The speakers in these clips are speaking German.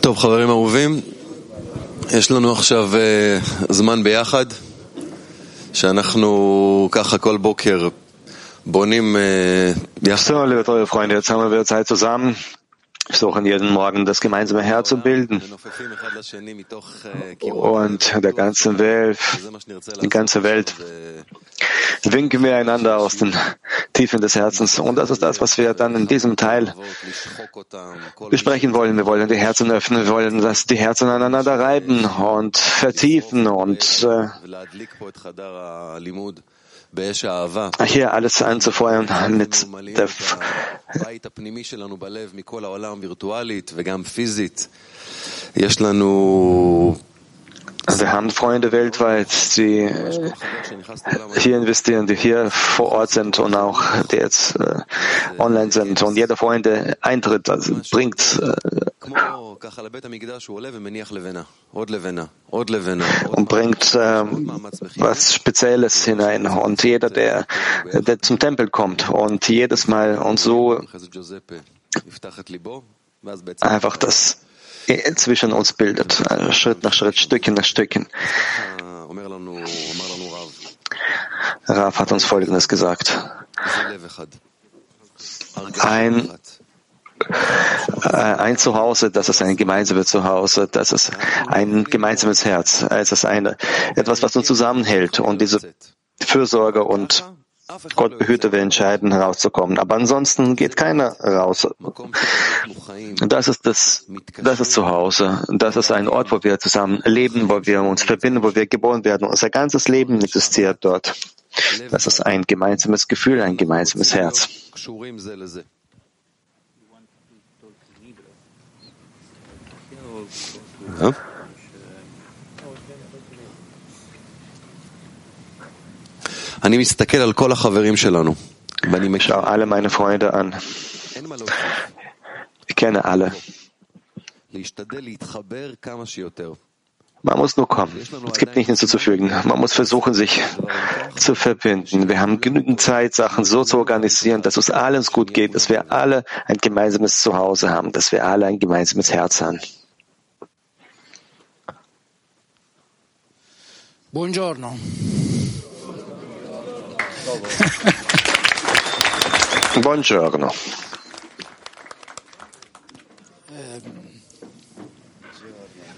טוב, חברים אהובים, יש לנו עכשיו אה, זמן ביחד, שאנחנו ככה כל בוקר בונים אה, יחד. So. versuchen jeden Morgen das gemeinsame Herz zu bilden und der ganzen Welt, die ganze Welt winken wir einander aus den Tiefen des Herzens und das ist das, was wir dann in diesem Teil besprechen wollen. Wir wollen die Herzen öffnen, wir wollen dass die Herzen aneinander reiben und vertiefen und äh, ולהדליק פה את חדר הלימוד באש האהבה. hier alles anzufeuern mit ממלאים der Also wir haben Freunde weltweit, die äh, hier investieren, die hier vor Ort sind und auch die jetzt äh, online sind. Und jeder Freund, der eintritt, also bringt. Äh, und bringt äh, was Spezielles hinein. Und jeder, der, der zum Tempel kommt und jedes Mal und so einfach das zwischen uns bildet, also Schritt nach Schritt, Stückchen nach Stückchen. Raf hat uns Folgendes gesagt. Ein, äh, ein Zuhause, das ist ein gemeinsames Zuhause, das ist ein gemeinsames Herz, es ist eine, etwas, was uns zusammenhält und diese Fürsorge und Gott behüte, wir entscheiden, herauszukommen. Aber ansonsten geht keiner raus. Das ist das, das ist zu Hause. Das ist ein Ort, wo wir zusammen leben, wo wir uns verbinden, wo wir geboren werden. Unser ganzes Leben existiert dort. Das ist ein gemeinsames Gefühl, ein gemeinsames Herz. Ja. Ich schaue alle meine Freunde an. Ich kenne alle. Man muss nur kommen. Es gibt nichts hinzuzufügen. Man muss versuchen, sich zu verbinden. Wir haben genügend Zeit, Sachen so zu organisieren, dass uns allen gut geht, dass wir alle ein gemeinsames Zuhause haben, dass wir alle ein gemeinsames Herz haben. Buongiorno. Buongiorno.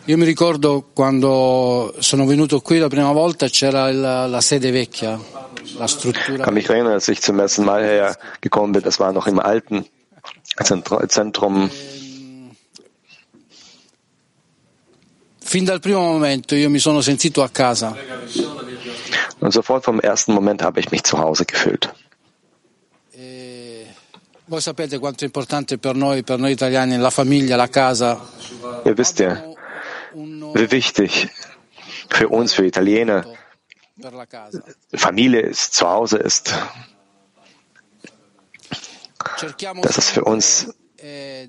Io mi ricordo quando sono venuto qui la prima volta c'era il- la sede vecchia, la struttura. kann mich erinnern, als ich zum ersten Mal her gekommen bin. Das war noch im alten Zentr- Zentrum. Fin dal primo momento io mi sono sentito a casa. Und sofort vom ersten Moment habe ich mich zu Hause gefühlt. E casa. Ihr wisst ja, wie wichtig für uns, für Italiener. Familie ist, zu Hause ist. Das ist für uns eh,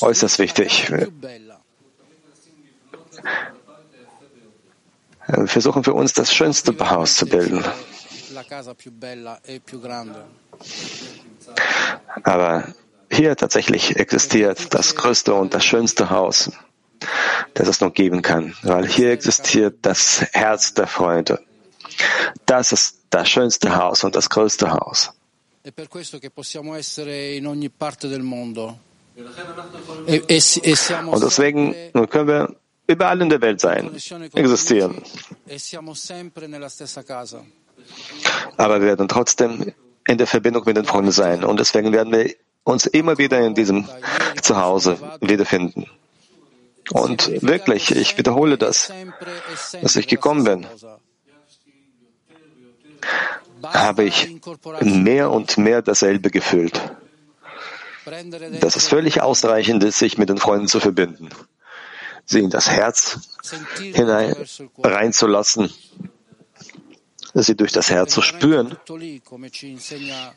äußerst wichtig. Versuchen für uns das schönste Haus zu bilden. E. Aber hier tatsächlich existiert das größte und das schönste Haus, das es nur geben kann. Weil hier existiert das Herz der Freunde. Das ist das schönste Haus und das größte Haus. E, e Und deswegen können wir überall in der Welt in sein, existieren. Aber wir werden trotzdem in der Verbindung mit den Freunden sein. Und deswegen werden wir uns immer wieder in diesem Zuhause wiederfinden. Und wirklich, ich wiederhole das, dass ich gekommen bin. habe ich mehr und mehr dasselbe gefühlt. Das ist völlig ausreichend, sich mit den Freunden zu verbinden, sie in das Herz hinein reinzulassen, sie durch das Herz zu spüren. Rav.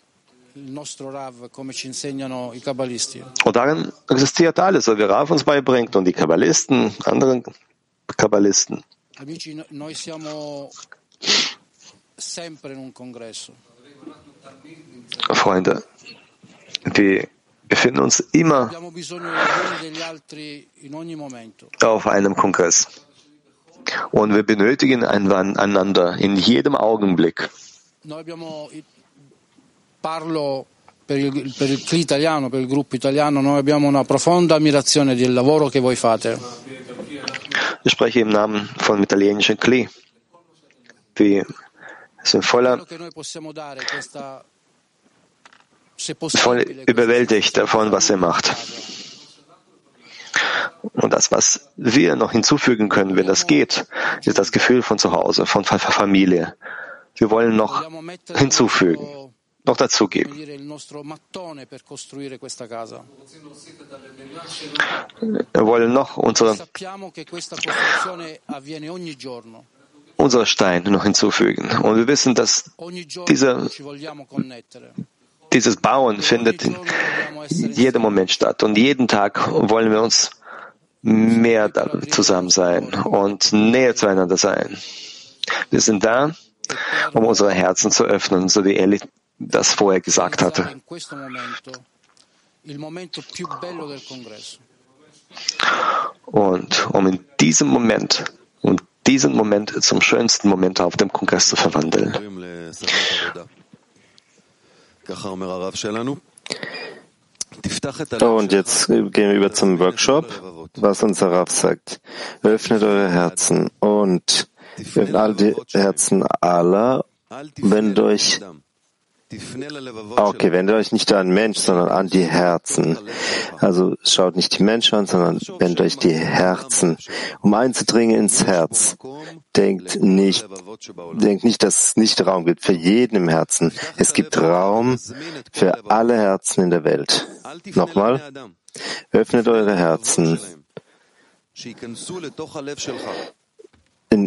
Und darin existiert alles, so wie Raf uns beibringt und die Kabbalisten, anderen Kabbalisten. Freunde, wir befinden uns immer auf einem Kongress. Und wir benötigen einander in jedem Augenblick. Parlo per il, per il CLI italiano, per il gruppo italiano, noi abbiamo una profonda ammirazione del lavoro che voi fate. Ich spreche im Namen vom italienischen CLI. Wir sind voller voll überwältigt davon, was er macht. Und das, was wir noch hinzufügen können, wenn das geht, ist das Gefühl von zu Hause, von Familie. Wir wollen noch hinzufügen, noch dazugeben. Wir wollen noch unsere, unser Stein noch hinzufügen. Und wir wissen, dass dieser dieses Bauen findet in jedem Moment statt. Und jeden Tag wollen wir uns mehr zusammen sein und näher zueinander sein. Wir sind da, um unsere Herzen zu öffnen, so wie Eli das vorher gesagt hatte. Und um in diesem Moment und diesen Moment zum schönsten Moment auf dem Kongress zu verwandeln. Und jetzt gehen wir über zum Workshop, was unser Rav sagt. Öffnet eure Herzen und öffnet all die Herzen aller, wendet euch Okay, wendet euch nicht an Mensch, sondern an die Herzen. Also schaut nicht die Menschen an, sondern wendet euch die Herzen. Um einzudringen ins Herz, denkt nicht, denkt nicht, dass es nicht Raum gibt für jeden im Herzen. Es gibt Raum für alle Herzen in der Welt. Nochmal, öffnet eure Herzen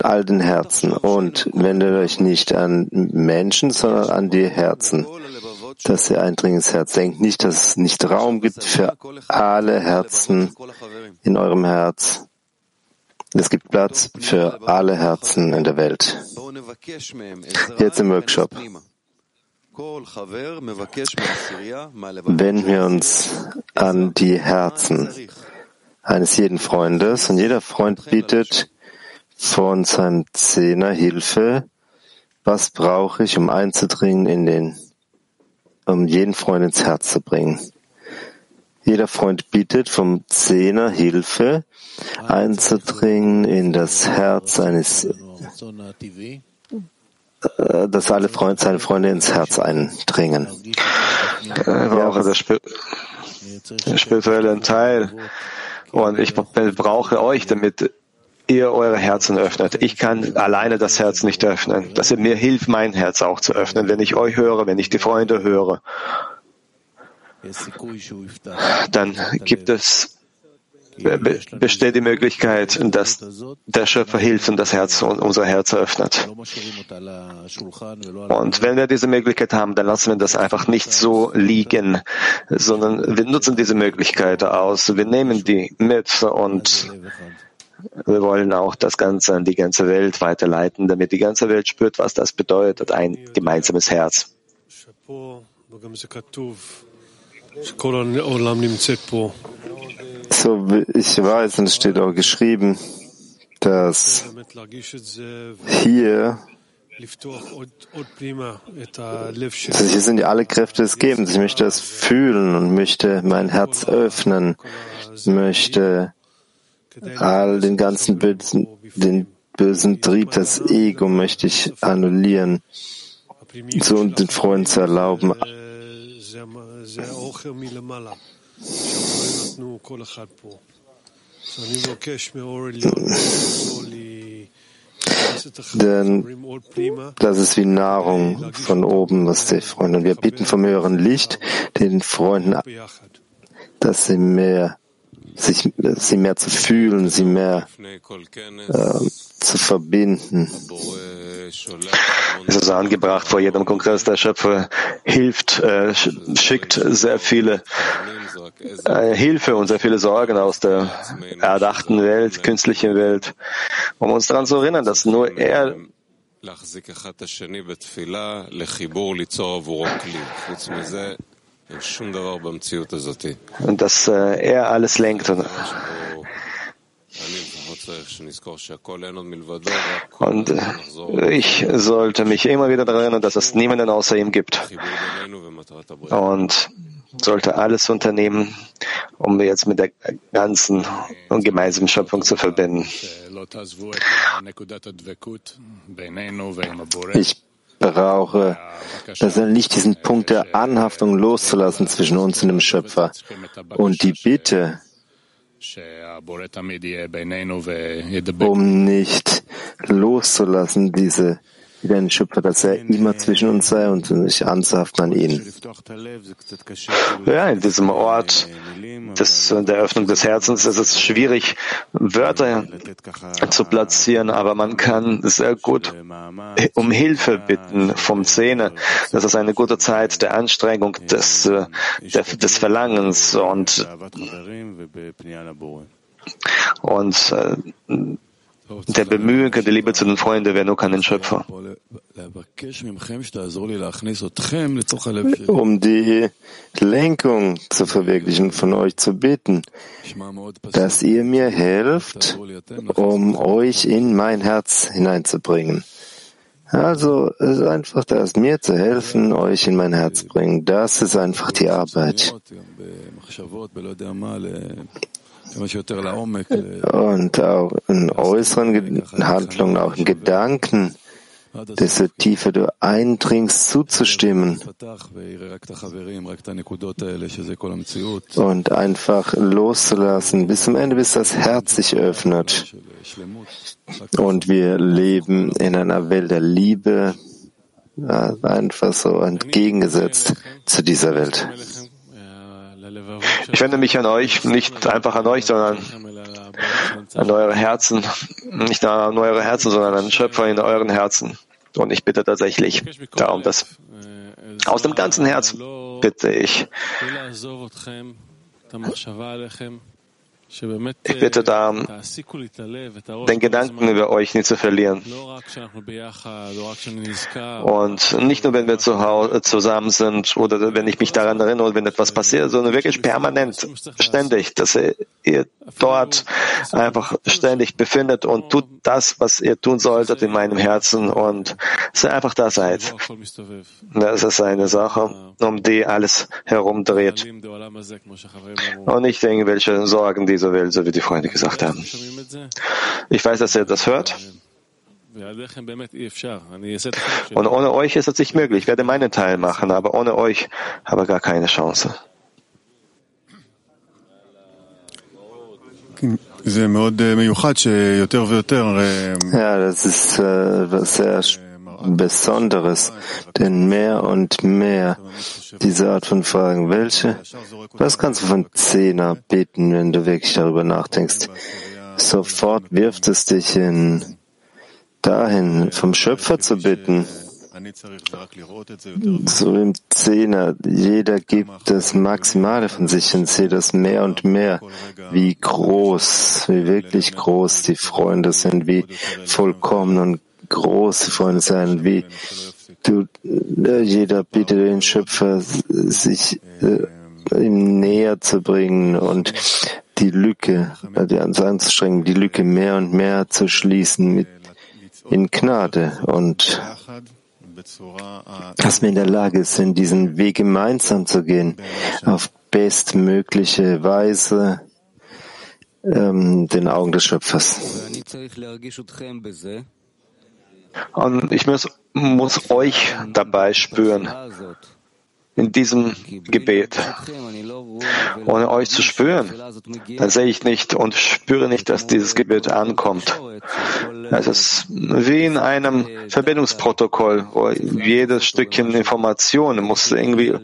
in all den Herzen und wendet euch nicht an Menschen, sondern an die Herzen, dass ihr eindringen ins Herz. Denkt nicht, dass es nicht Raum gibt für alle Herzen in eurem Herz. Es gibt Platz für alle Herzen in der Welt. Jetzt im Workshop. Wenden wir uns an die Herzen eines jeden Freundes und jeder Freund bietet von seinem Zehner Hilfe. Was brauche ich, um einzudringen in den, um jeden Freund ins Herz zu bringen? Jeder Freund bietet vom Zehner Hilfe, einzudringen in das Herz eines, äh, dass alle Freunde, seine Freunde ins Herz eindringen. Ich brauche das spirituelle Teil und ich brauche euch, damit ihr eure Herzen öffnet. Ich kann alleine das Herz nicht öffnen. Dass ihr mir hilft, mein Herz auch zu öffnen, wenn ich euch höre, wenn ich die Freunde höre. Dann gibt es besteht die Möglichkeit, dass der Schöpfer hilft und das Herz, unser Herz öffnet. Und wenn wir diese Möglichkeit haben, dann lassen wir das einfach nicht so liegen, sondern wir nutzen diese Möglichkeit aus. Wir nehmen die mit und wir wollen auch das Ganze an die ganze Welt weiterleiten, damit die ganze Welt spürt, was das bedeutet, ein gemeinsames Herz. So, ich weiß, und es steht auch geschrieben, dass hier also hier sind ja alle Kräfte des Gebens. Ich möchte das fühlen und möchte mein Herz öffnen, möchte all den ganzen bösen, den bösen Trieb, das Ego möchte ich annullieren, so den Freunden zu erlauben. Denn das ist wie Nahrung von oben, was die Freunde. Wir bieten vom höheren Licht den Freunden dass sie mehr sich, sie mehr zu fühlen, sie mehr äh, zu verbinden. Es ist angebracht vor jedem Kongress. Der Schöpfer hilft, äh, schickt sehr viele äh, Hilfe und sehr viele Sorgen aus der erdachten Welt, künstlichen Welt, um uns daran zu erinnern, dass nur er Und dass äh, er alles lenkt. Und, und äh, ich sollte mich immer wieder daran erinnern, dass es niemanden außer ihm gibt. Und sollte alles unternehmen, um jetzt mit der ganzen und gemeinsamen Schöpfung zu verbinden. Ich brauche, dass er nicht diesen Punkt der Anhaftung loszulassen zwischen uns und dem Schöpfer. Und die Bitte, um nicht loszulassen, diese wieder den Schöpfer, dass er immer zwischen uns sei und sich anzuhaften an ihn. Ja, in diesem Ort des, der Öffnung des Herzens ist es schwierig, Wörter zu platzieren, aber man kann sehr gut um Hilfe bitten vom Zähne. Das ist eine gute Zeit der Anstrengung, des, der, des Verlangens und, und äh, der Bemühung, der Liebe zu den Freunden, wer nur kann Schöpfer. Um die Lenkung zu verwirklichen, von euch zu bitten, dass ihr mir helft, um euch in mein Herz hineinzubringen. Also es ist einfach das, mir zu helfen, euch in mein Herz bringen. Das ist einfach die Arbeit. Und auch in äußeren Handlungen, auch in Gedanken, desto tiefer du eindringst, zuzustimmen und einfach loszulassen, bis zum Ende, bis das Herz sich öffnet. Und wir leben in einer Welt der Liebe, einfach so entgegengesetzt zu dieser Welt. Ich wende mich an euch, nicht einfach an euch, sondern an eure Herzen, nicht an eure Herzen, sondern an den Schöpfer in euren Herzen. Und ich bitte tatsächlich darum, dass aus dem ganzen Herz bitte ich, ich bitte darum, den Gedanken über euch nicht zu verlieren. Und nicht nur, wenn wir zu Hause zusammen sind oder wenn ich mich daran erinnere, wenn etwas passiert, sondern wirklich permanent, ständig, dass ihr dort einfach ständig befindet und tut das, was ihr tun solltet in meinem Herzen und dass ihr einfach da seid. Das ist eine Sache, um die alles herumdreht. Und nicht irgendwelche Sorgen, die dieser Welt, so wie die Freunde gesagt haben. Ich weiß, dass ihr das hört. Und ohne euch ist es nicht möglich. Ich werde meinen Teil machen, aber ohne euch habe ich gar keine Chance. Ja, das ist äh, sehr Besonderes, denn mehr und mehr diese Art von Fragen, welche, was kannst du von Zehner beten, wenn du wirklich darüber nachdenkst? Sofort wirft es dich in, dahin, vom Schöpfer zu bitten. So im Zehner, jeder gibt das Maximale von sich und sehe das mehr und mehr, wie groß, wie wirklich groß die Freunde sind, wie vollkommen und große Freunde sein, wie du, äh, jeder bittet den Schöpfer, sich äh, ihm näher zu bringen und die Lücke, äh, die uns anzustrengen, die Lücke mehr und mehr zu schließen mit in Gnade und dass wir in der Lage sind, diesen Weg gemeinsam zu gehen, auf bestmögliche Weise ähm, den Augen des Schöpfers. Und ich muss, muss euch dabei spüren in diesem Gebet. Ohne euch zu spüren, dann sehe ich nicht und spüre nicht, dass dieses Gebet ankommt. Es ist wie in einem Verbindungsprotokoll, wo jedes Stückchen Information muss irgendwie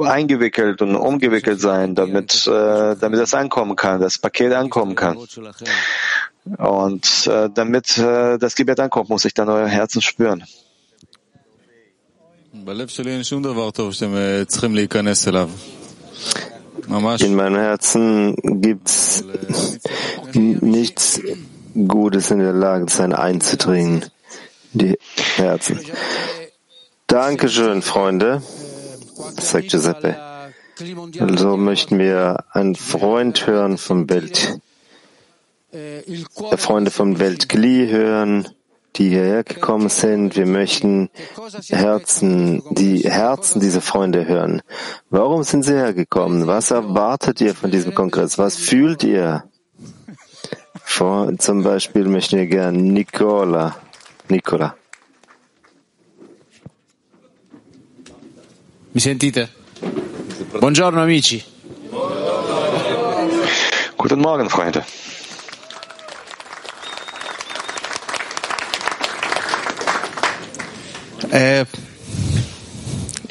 eingewickelt und umgewickelt sein, damit, äh, damit das ankommen kann, das Paket ankommen kann. Und äh, damit äh, das Gebet ankommt, muss ich dann euer Herzen spüren. In meinem Herzen gibt es nichts Gutes in der Lage sein, einzudringen. Die Herzen. Dankeschön, Freunde. sagt Giuseppe. Also möchten wir einen Freund hören vom Welt, Freunde vom Weltkli hören, die hierher gekommen sind. Wir möchten Herzen, die Herzen dieser Freunde hören. Warum sind sie hergekommen? Was erwartet ihr von diesem Kongress? Was fühlt ihr? Vor, zum Beispiel möchten wir gerne Nicola. Nicola. Mi sentite? Buongiorno amici. Guten Morgen, Freunde.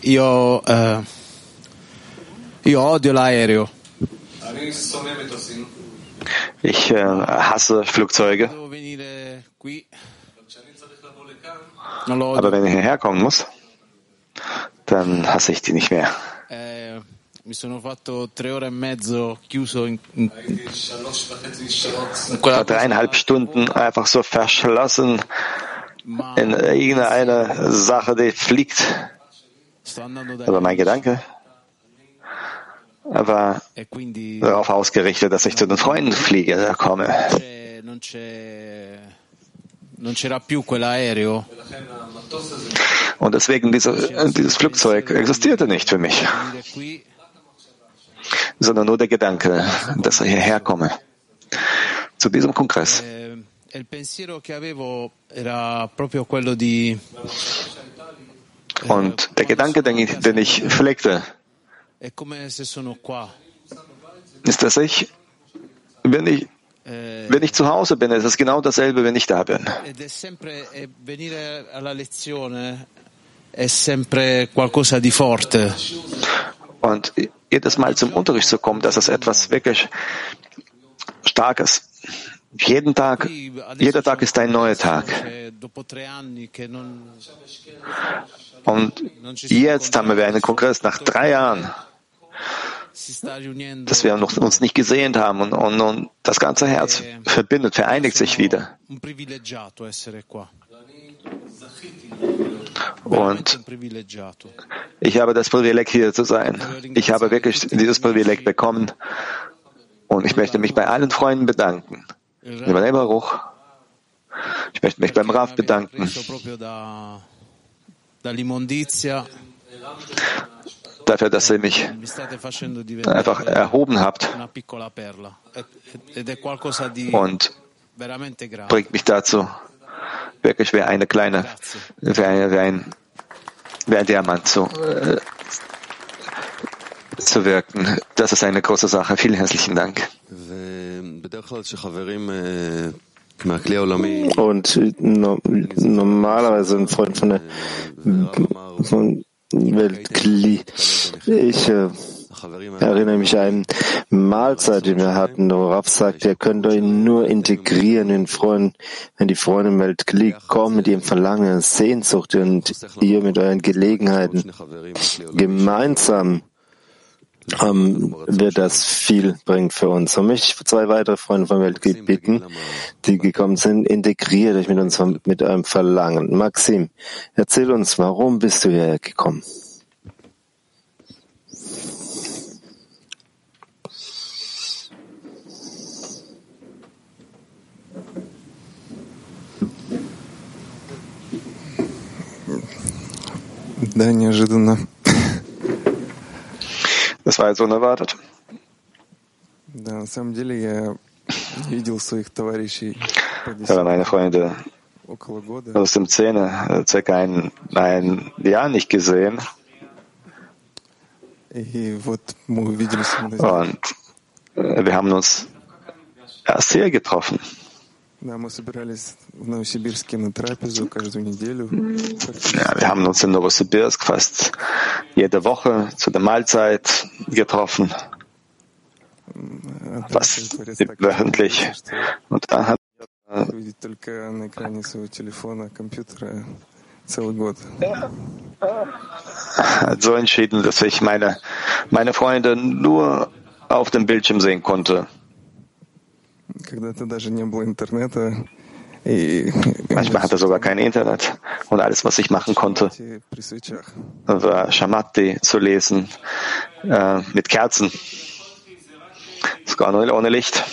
Io, eh, io odio l'aereo. Ich äh, hasse Flugzeuge, aber wenn ich hierher kommen muss, dann hasse ich die nicht mehr. Eh, mi sono fatto tre ore e mezzo chiuso in, in, in Vor quella dreieinhalb Stunden einfach so verschlossen in irgendeine Sache, die fliegt. Aber mein Gedanke war darauf ausgerichtet, dass ich zu den Freunden fliege, komme. Und deswegen diese, dieses Flugzeug existierte nicht für mich, sondern nur der Gedanke, dass ich hierher komme. Zu diesem Kongress. Und der Gedanke, den ich, pflegte, ist, dass ich, wenn ich, eh, wenn ich zu Hause bin, ist es genau dasselbe, wenn ich da bin. Und jedes Mal zum Unterricht zu kommen, das ist etwas wirklich Starkes. Jeden Tag, jeder Tag ist ein neuer Tag. Und jetzt haben wir einen Kongress nach drei Jahren, dass wir uns nicht gesehen haben und, und, und das ganze Herz verbindet, vereinigt sich wieder. Und ich habe das Privileg, hier zu sein. Ich habe wirklich dieses Privileg bekommen. Und ich möchte mich bei allen Freunden bedanken. Den Baruch. Ich möchte mich beim Rav bedanken. Dafür, dass ihr mich einfach erhoben habt und bringt mich dazu, wirklich wie eine kleine, wie ein, wie ein, wie ein Diamant zu, äh, zu wirken. Das ist eine große Sache. Vielen herzlichen Dank. Und no, normalerweise ein Freund von der, von Welt Ich äh, erinnere mich an eine Mahlzeit, die wir hatten, wo Raff sagt, ihr könnt euch nur integrieren in Freunden, wenn die Freunde im Weltkli kommen mit ihrem Verlangen, Sehnsucht und ihr mit euren Gelegenheiten. Gemeinsam ähm, wird das viel bringen für uns. Und mich zwei weitere Freunde vom Weltkrieg bitten, die gekommen sind, integriert euch mit uns mit eurem Verlangen. Maxim, erzähl uns, warum bist du hierher gekommen? Да, неожиданно. Das war jetzt unerwartet. Ja, meine Freunde, aus dem Zähne äh, circa ein, ein Jahr nicht gesehen. Und äh, wir haben uns erst hier getroffen. Ja, wir haben uns in Novosibirsk fast jede Woche zu der Mahlzeit getroffen, А там fast всё творится так, wöchentlich. что Und dann hat видеть только на экране своего телефона, компьютера целый год. hat so entschieden, dass ich meine, meine Freunde nur auf dem Bildschirm sehen konnte. Когда-то даже не было интернета, Manchmal hat er sogar kein Internet. Und alles, was ich machen konnte, при свечах. war Shamati zu lesen äh, mit Kerzen. Sogar nur ohne Licht.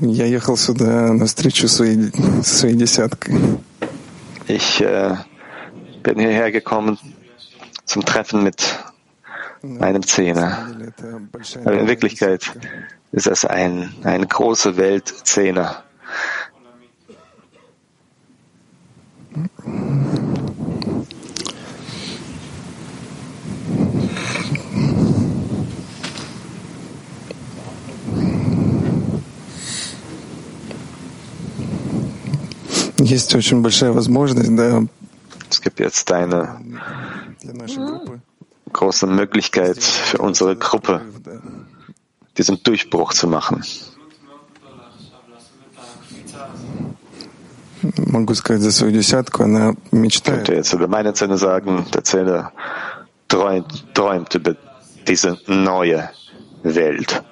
Я ехал сюда на встречу своей, со своей десяткой. Ich äh, bin hierher gekommen zum Treffen mit meinem Zehner. Это большая Aber in Wirklichkeit ist es ein, eine große Welt Zehner. Есть очень большая возможность, да, Es gibt jetzt eine для нашей группы. große Möglichkeit für unsere Gruppe, Да. diesen Durchbruch zu machen. Могу сказать за свою десятку, она Ich könnte мечтает jetzt über meine Zähne sagen, der Zähne träumt, träumt über diese neue Welt.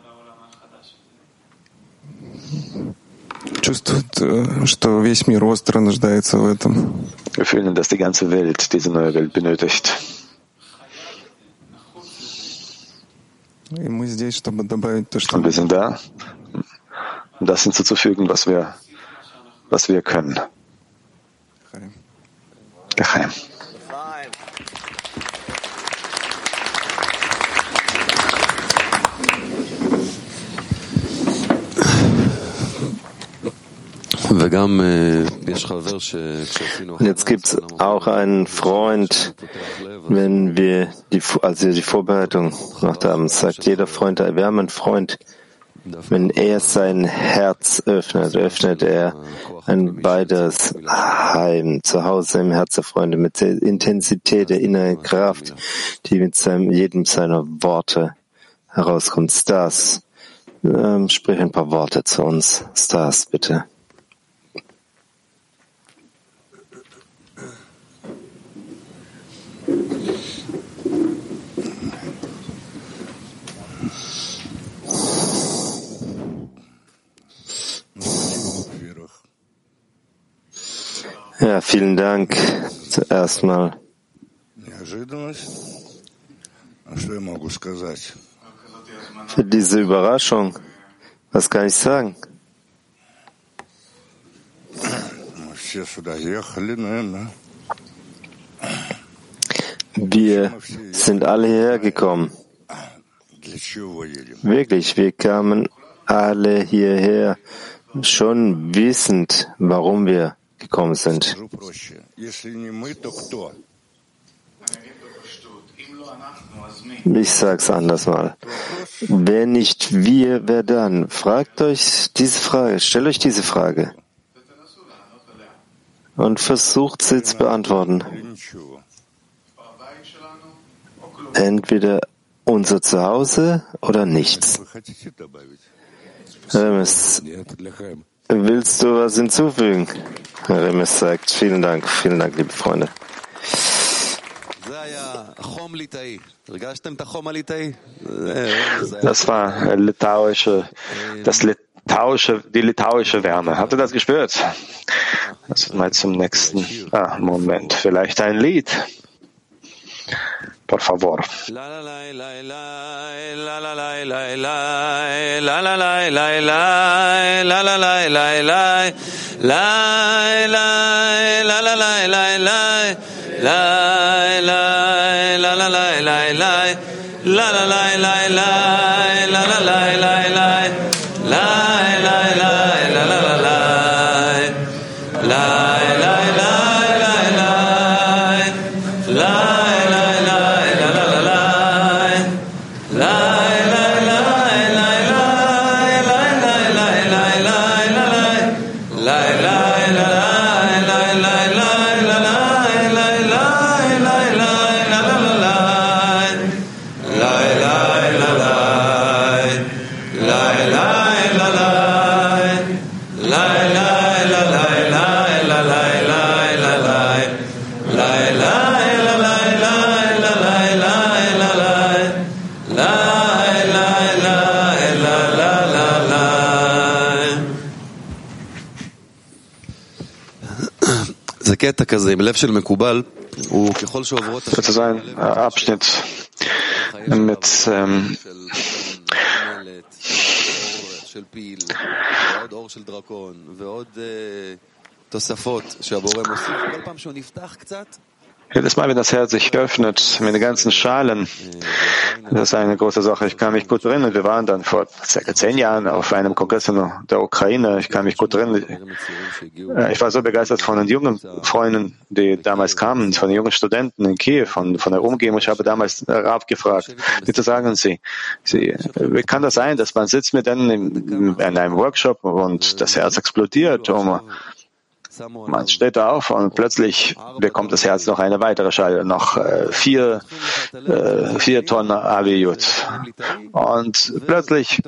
чувствует, э, что весь мир остро нуждается в этом. Wir fühlen, dass die ganze Welt diese neue Welt benötigt. Und wir sind da, um das hinzuzufügen, was wir, was wir können. Geheim. Und jetzt gibt's auch einen Freund, wenn wir die, als wir die Vorbereitung gemacht haben, sagt jeder Freund, wir haben einen Freund, wenn er sein Herz öffnet, öffnet er ein beides Heim, zu Hause im Herz der Freunde, mit der Intensität der inneren Kraft, die mit seinem, jedem seiner Worte herauskommt. Stas, ähm, sprich ein paar Worte zu uns. Stas, bitte. Ja, vielen Dank zuerst mal. Für diese Überraschung, was kann ich sagen? Wir sind alle hierher gekommen. Wirklich, wir kamen alle hierher, schon wissend, warum wir gekommen sind. Ich sag's anders mal. Wenn nicht wir, wer dann? Fragt euch diese Frage, stellt euch diese Frage und versucht sie zu beantworten. Entweder unser Zuhause oder nichts. Ähm, Willst du was hinzufügen? Remes sagt, vielen Dank, vielen Dank, liebe Freunde. Das war äh, litauische, das litauische, die litauische Wärme. Habt ihr das gespürt? Das mal zum nächsten ah, Moment. Vielleicht ein Lied. Por favor. la la la la la Das ist ein Abschnitt mit ähm, jedes Mal, wenn das Herz sich öffnet, mit den ganzen Schalen, das ist eine große Sache. Ich kann mich gut erinnern, wir waren dann vor circa zehn Jahren auf einem Kongress in der Ukraine. Ich kann mich gut erinnern. Äh, ich war so begeistert von den jungen Freunden, die damals kamen, von den jungen Studenten in Kiew, von, von der Umgebung. Ich habe damals Rab gefragt, bitte sagen Sie, Sie, wie kann das sein, dass man sitzt mit denen in, in einem Workshop und das Herz explodiert, um man steht da auf und plötzlich bekommt das Herz noch eine weitere Schale, noch äh, vier, äh, vier Tonnen Aviyut. Und plötzlich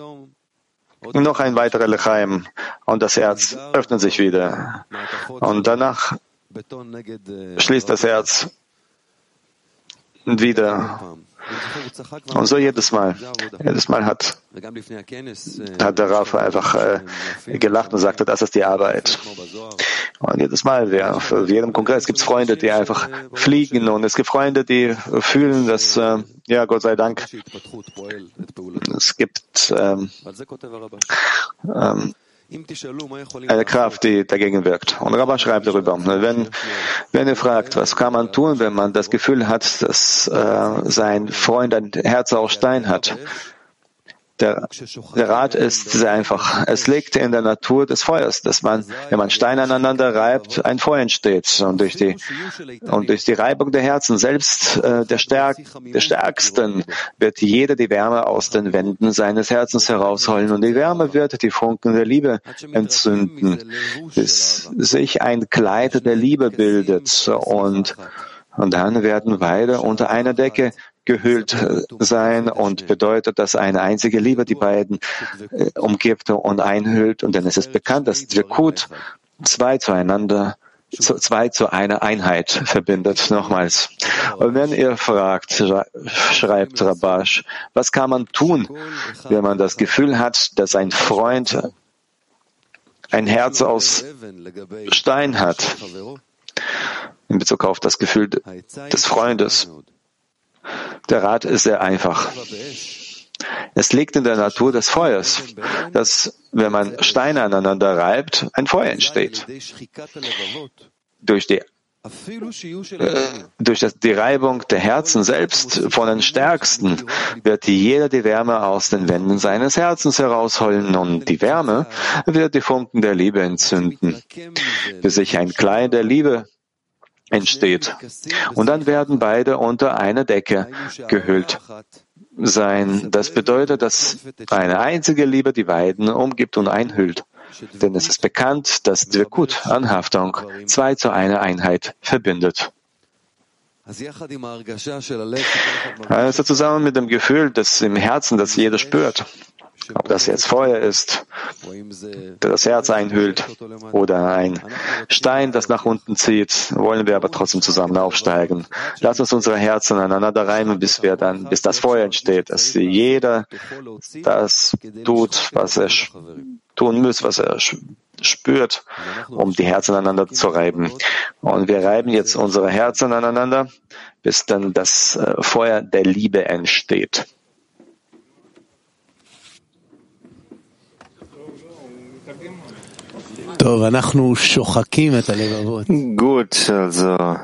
noch ein weiterer Lechaim und das Herz öffnet sich wieder. Und danach schließt das Herz wieder. Und so jedes Mal. Jedes Mal hat, hat der Rafa einfach äh, gelacht und sagte, das ist die Arbeit. Und jedes Mal, wer, auf jedem Kongress gibt es Freunde, die einfach fliegen und es gibt Freunde, die fühlen, dass, äh, ja, Gott sei Dank, es gibt ähm, ähm, eine Kraft, die dagegen wirkt. Und Rabba schreibt darüber, wenn, wenn ihr fragt, was kann man tun, wenn man das Gefühl hat, dass äh, sein Freund ein Herz aus Stein hat, der, der Rat ist sehr einfach. Es liegt in der Natur des Feuers, dass man, wenn man Steine aneinander reibt, ein Feuer entsteht. Und durch die, und durch die Reibung der Herzen, selbst äh, der, Stärk, der Stärksten, wird jeder die Wärme aus den Wänden seines Herzens herausholen. Und die Wärme wird die Funken der Liebe entzünden, bis sich ein Kleid der Liebe bildet. Und, und dann werden beide unter einer Decke gehüllt sein und bedeutet, dass eine einzige Liebe die beiden äh, umgibt und einhüllt. Und dann ist es bekannt, dass Dvekut zwei zueinander zu, zwei zu einer Einheit verbindet. Nochmals. Und wenn ihr fragt, schreibt Rabash, was kann man tun, wenn man das Gefühl hat, dass ein Freund ein Herz aus Stein hat, in Bezug auf das Gefühl des Freundes. Der Rat ist sehr einfach. Es liegt in der Natur des Feuers, dass, wenn man Steine aneinander reibt, ein Feuer entsteht. Durch die äh, durch die Reibung der Herzen selbst von den Stärksten wird jeder die Wärme aus den Wänden seines Herzens herausholen und die Wärme wird die Funken der Liebe entzünden, bis sich ein Kleid der Liebe entsteht. Und dann werden beide unter einer Decke gehüllt sein. Das bedeutet, dass eine einzige Liebe die beiden umgibt und einhüllt. Denn es ist bekannt, dass Dvekut, Anhaftung, zwei zu einer Einheit verbindet. Also zusammen mit dem Gefühl, das im Herzen, das jeder spürt, ob das jetzt Feuer ist, der das Herz einhüllt, oder ein Stein, das nach unten zieht, wollen wir aber trotzdem zusammen aufsteigen. Lass uns unsere Herzen aneinander reimen, bis wir dann, bis das Feuer entsteht, dass jeder das tut, was er tun muss, was er spürt, um die Herzen aneinander zu reiben. Und wir reiben jetzt unsere Herzen aneinander, bis dann das äh, Feuer der Liebe entsteht. Gut, also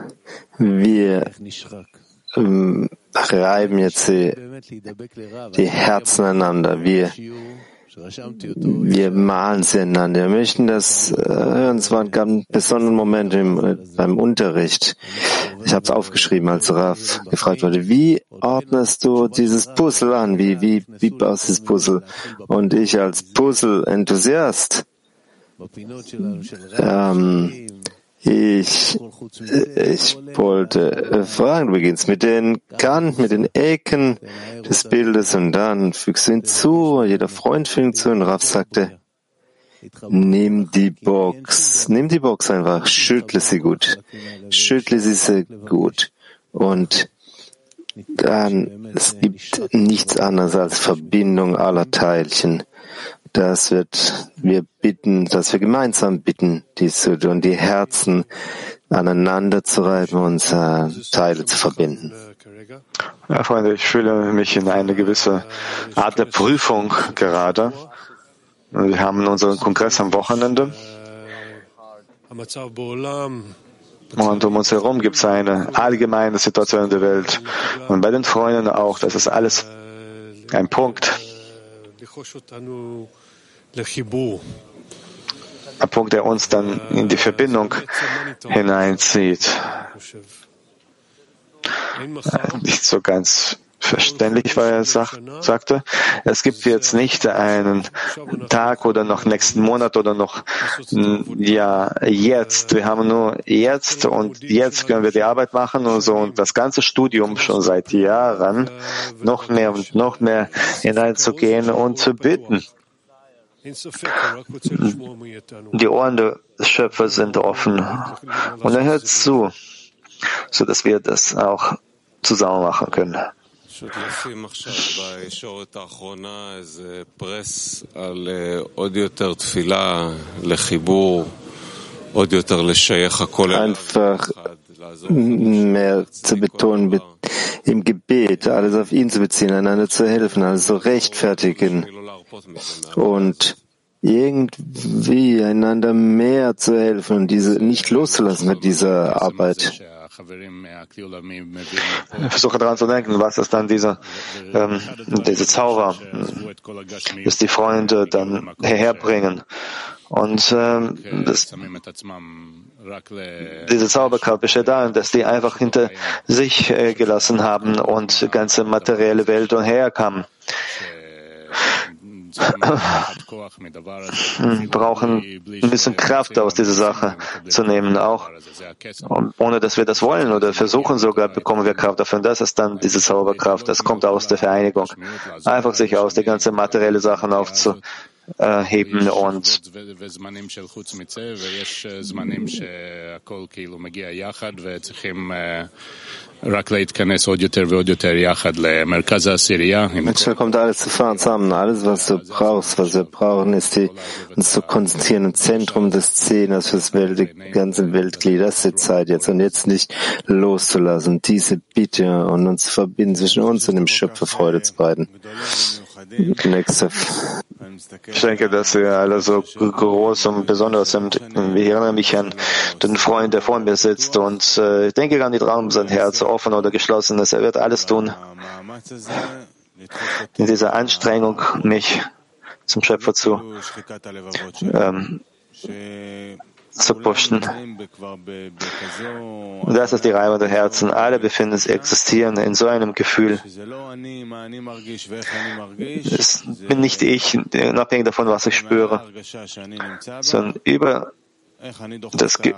wir reiben jetzt die, die Herzen aneinander. Wir, wir malen sie aneinander. Wir möchten das hören. Es war ein besonderer Moment im, beim Unterricht. Ich habe es aufgeschrieben, als Raf gefragt wurde, wie ordnest du dieses Puzzle an? Wie, wie, wie baust du das Puzzle? Und ich als Puzzle-Enthusiast ähm, ich, ich wollte fragen, du beginnst mit den Kanten, mit den Ecken des Bildes und dann fügst du hinzu, jeder Freund fügt hinzu und Raff sagte, nimm die Box, nimm die Box einfach, schüttle sie gut, schüttle sie gut. Und dann, es gibt nichts anderes als Verbindung aller Teilchen dass wird, wir bitten, dass wir gemeinsam bitten, dies zu die Herzen aneinander zu reiben und äh, Teile zu verbinden. Ja, Freunde, ich fühle mich in eine gewisse Art der Prüfung gerade. Wir haben unseren Kongress am Wochenende. Und um uns herum gibt es eine allgemeine Situation in der Welt. Und bei den Freunden auch. Das ist alles ein Punkt. Ein Punkt, der uns dann in die Verbindung hineinzieht. Nicht so ganz verständlich, weil er sag, sagte, es gibt jetzt nicht einen Tag oder noch nächsten Monat oder noch ja jetzt. Wir haben nur jetzt und jetzt können wir die Arbeit machen und so und das ganze Studium schon seit Jahren noch mehr und noch mehr hineinzugehen und zu bitten. Die Ohren des Schöpfers sind offen. Und er hört zu, sodass wir das auch zusammen machen können. Einfach mehr zu betonen, im Gebet alles auf ihn zu beziehen, einander zu helfen, alles zu rechtfertigen und irgendwie einander mehr zu helfen und diese nicht loszulassen mit dieser Arbeit. Ich versuche daran zu denken, was ist dann dieser, ähm, diese Zauber, dass die Freunde dann herherbringen. Und ähm, das, diese Zauberkraft besteht darin, dass die einfach hinter sich äh, gelassen haben und die ganze materielle Welt herkam brauchen ein bisschen Kraft aus dieser Sache zu nehmen, auch ohne dass wir das wollen oder versuchen sogar, bekommen wir Kraft dafür. Und das ist dann diese Zauberkraft. Das kommt aus der Vereinigung. Einfach sich aus der ganzen materielle Sachen aufzuheben und Manchmal kommt alles zusammen. Alles, was du brauchst, was wir brauchen, ist die, uns zu konzentrieren im Zentrum des Zehners fürs Welt, ganze Weltglied. Das ist die Zeit jetzt. Und jetzt nicht loszulassen. Diese Bitte und uns verbinden zwischen uns und dem Schöpfer Freude zu bereiten. Ich denke, dass wir alle so groß und besonders sind. Ich erinnere mich an den Freund, der vor mir sitzt und äh, ich denke an die Traum, sein Herz offen oder geschlossen ist. Er wird alles tun, in dieser Anstrengung mich zum Schöpfer zu ähm, zu pushen. Und das ist die Reibung der Herzen. Alle befinden sich, existieren in so einem Gefühl. Es bin nicht ich, unabhängig davon, was ich spüre, sondern über das Ge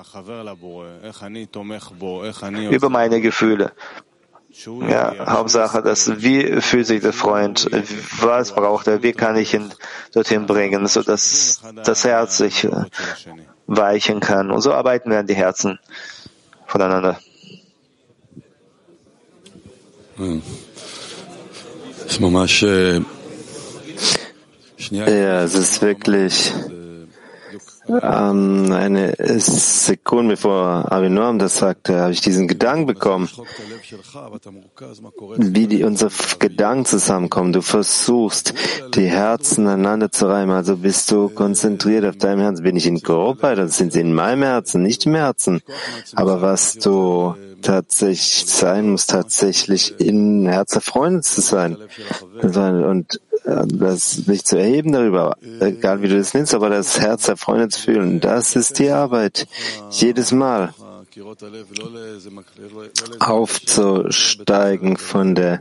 über meine Gefühle. Ja, Hauptsache, dass wie fühlt sich der Freund, was braucht er, wie kann ich ihn dorthin bringen, so dass das Herz sich weichen kann. Und so arbeiten wir an die Herzen voneinander. Ja, es ist wirklich ähm, eine Sekunde bevor Avinoam das sagte, habe ich diesen Gedanken bekommen, wie die unsere Gedanken zusammenkommen. Du versuchst, die Herzen aneinander zu reimen, also bist du konzentriert auf deinem Herzen. Bin ich in Gruppe, dann sind sie in meinem Herzen, nicht im Herzen. Aber was du tatsächlich sein muss, tatsächlich in Herz der Freunde zu sein. Und das sich zu erheben darüber, egal wie du das nennst, aber das Herz der Freunde zu fühlen, das ist die Arbeit. Jedes Mal aufzusteigen von der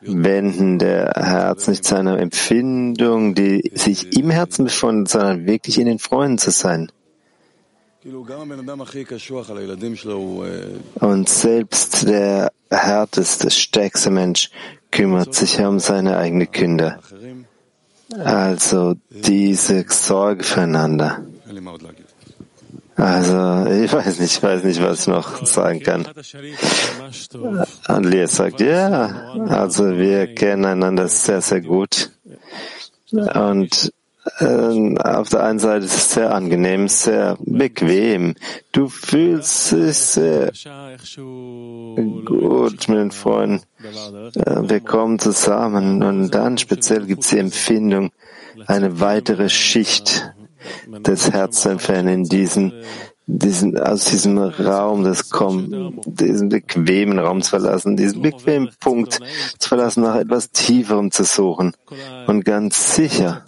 Wänden der Herzen, nicht zu einer Empfindung, die sich im Herzen befindet, sondern wirklich in den Freunden zu sein. Und selbst der härteste, stärkste Mensch kümmert sich um seine eigenen Kinder. Also diese Sorge füreinander. Also, ich weiß nicht, ich weiß nicht, was ich noch sagen kann. Und Lea sagt, ja, also wir kennen einander sehr, sehr gut. Und auf der einen Seite ist es sehr angenehm, sehr bequem. Du fühlst dich sehr gut mit den Freunden. Äh, Wir kommen zusammen und dann speziell gibt es die Empfindung, eine weitere Schicht des Herzens entfernen in diesen, diesen, aus diesem Raum, das kommt, diesen bequemen Raum zu verlassen, diesen bequemen Punkt zu verlassen, nach etwas Tieferem zu suchen. Und ganz sicher,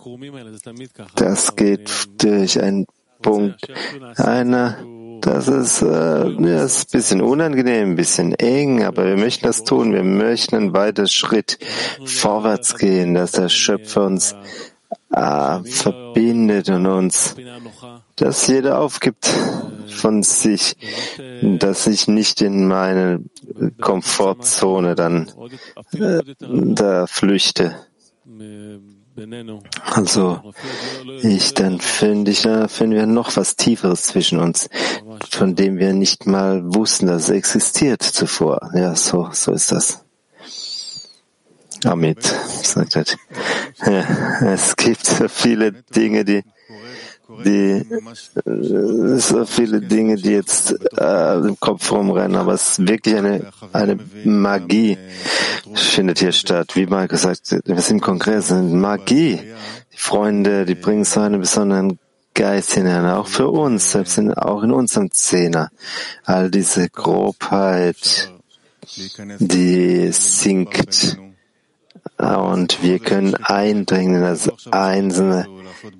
das geht durch einen Punkt einer, das ist, äh, ja, ist ein bisschen unangenehm, ein bisschen eng, aber wir möchten das tun. Wir möchten einen weiteren Schritt vorwärts gehen, dass der Schöpfer uns äh, verbindet und uns, dass jeder aufgibt von sich, dass ich nicht in meine Komfortzone dann äh, da flüchte. Also, ich, dann finde ich, da finden wir noch was Tieferes zwischen uns, von dem wir nicht mal wussten, dass es existiert zuvor. Ja, so, so ist das. Amit sagt halt, ja, es gibt so viele Dinge, die, die, äh, so viele Dinge, die jetzt äh, im Kopf rumrennen, aber es ist wirklich eine, eine Magie findet hier statt. Wie mal gesagt, wir sind im Kongress, Magie. Die Freunde, die bringen so einen besonderen Geist hinein, auch für uns, selbst in, auch in unserem Zehner. All diese Grobheit, die sinkt und wir können eindringen in das einzelne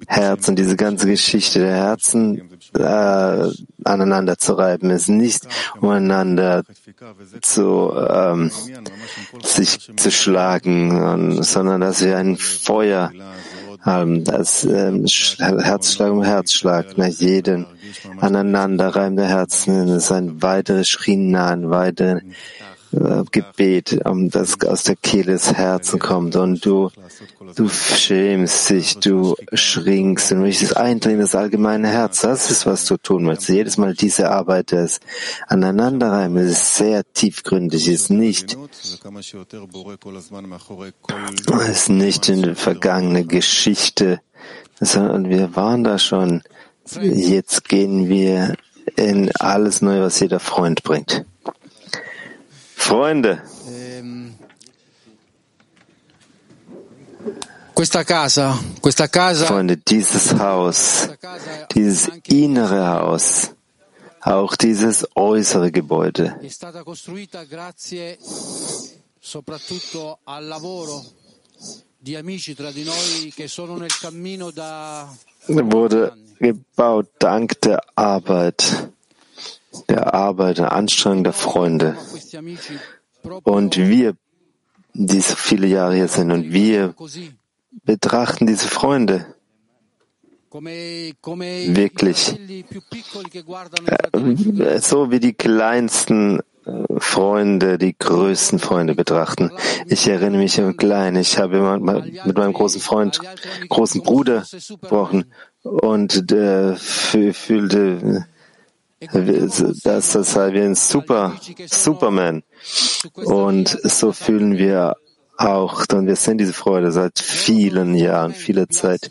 Herz und diese ganze Geschichte der Herzen äh, aneinander zu reiben, ist nicht umeinander zu ähm, sich zu schlagen, und, sondern dass wir ein Feuer haben, das ähm, Herzschlag um Herzschlag nach jedem Aneinanderreiben der Herzen ist ein weiteres Schrina, ein weiteres Gebet, um das aus der Kehle des Herzens kommt und du, du schämst dich, du schrinkst und möchtest eindringen in das allgemeine Herz. Das ist, was du tun möchtest. Jedes Mal diese Arbeit des Aneinanderreimen ist sehr tiefgründig, ist nicht, ist nicht in der vergangene Geschichte, sondern wir waren da schon. Jetzt gehen wir in alles Neue, was jeder Freund bringt. Freunde, casa, Freunde, dieses Haus, dieses innere Haus, auch dieses äußere Gebäude. È stata costruita grazie soprattutto al lavoro di amici tra di noi che sono nel cammino da wurde gebaut dank der Arbeit, der Arbeit, der Anstrengung der Freunde. Und wir, die so viele Jahre hier sind, und wir betrachten diese Freunde Wirklich. äh, so wie die kleinsten äh, Freunde die größten Freunde betrachten. Ich erinnere mich an klein. Ich habe mit meinem großen Freund, großen Bruder gesprochen und fü- fühlte, äh, dass das sei wie ein Super, Superman. Und so fühlen wir auch, und wir sehen diese Freude seit vielen Jahren, vieler Zeit.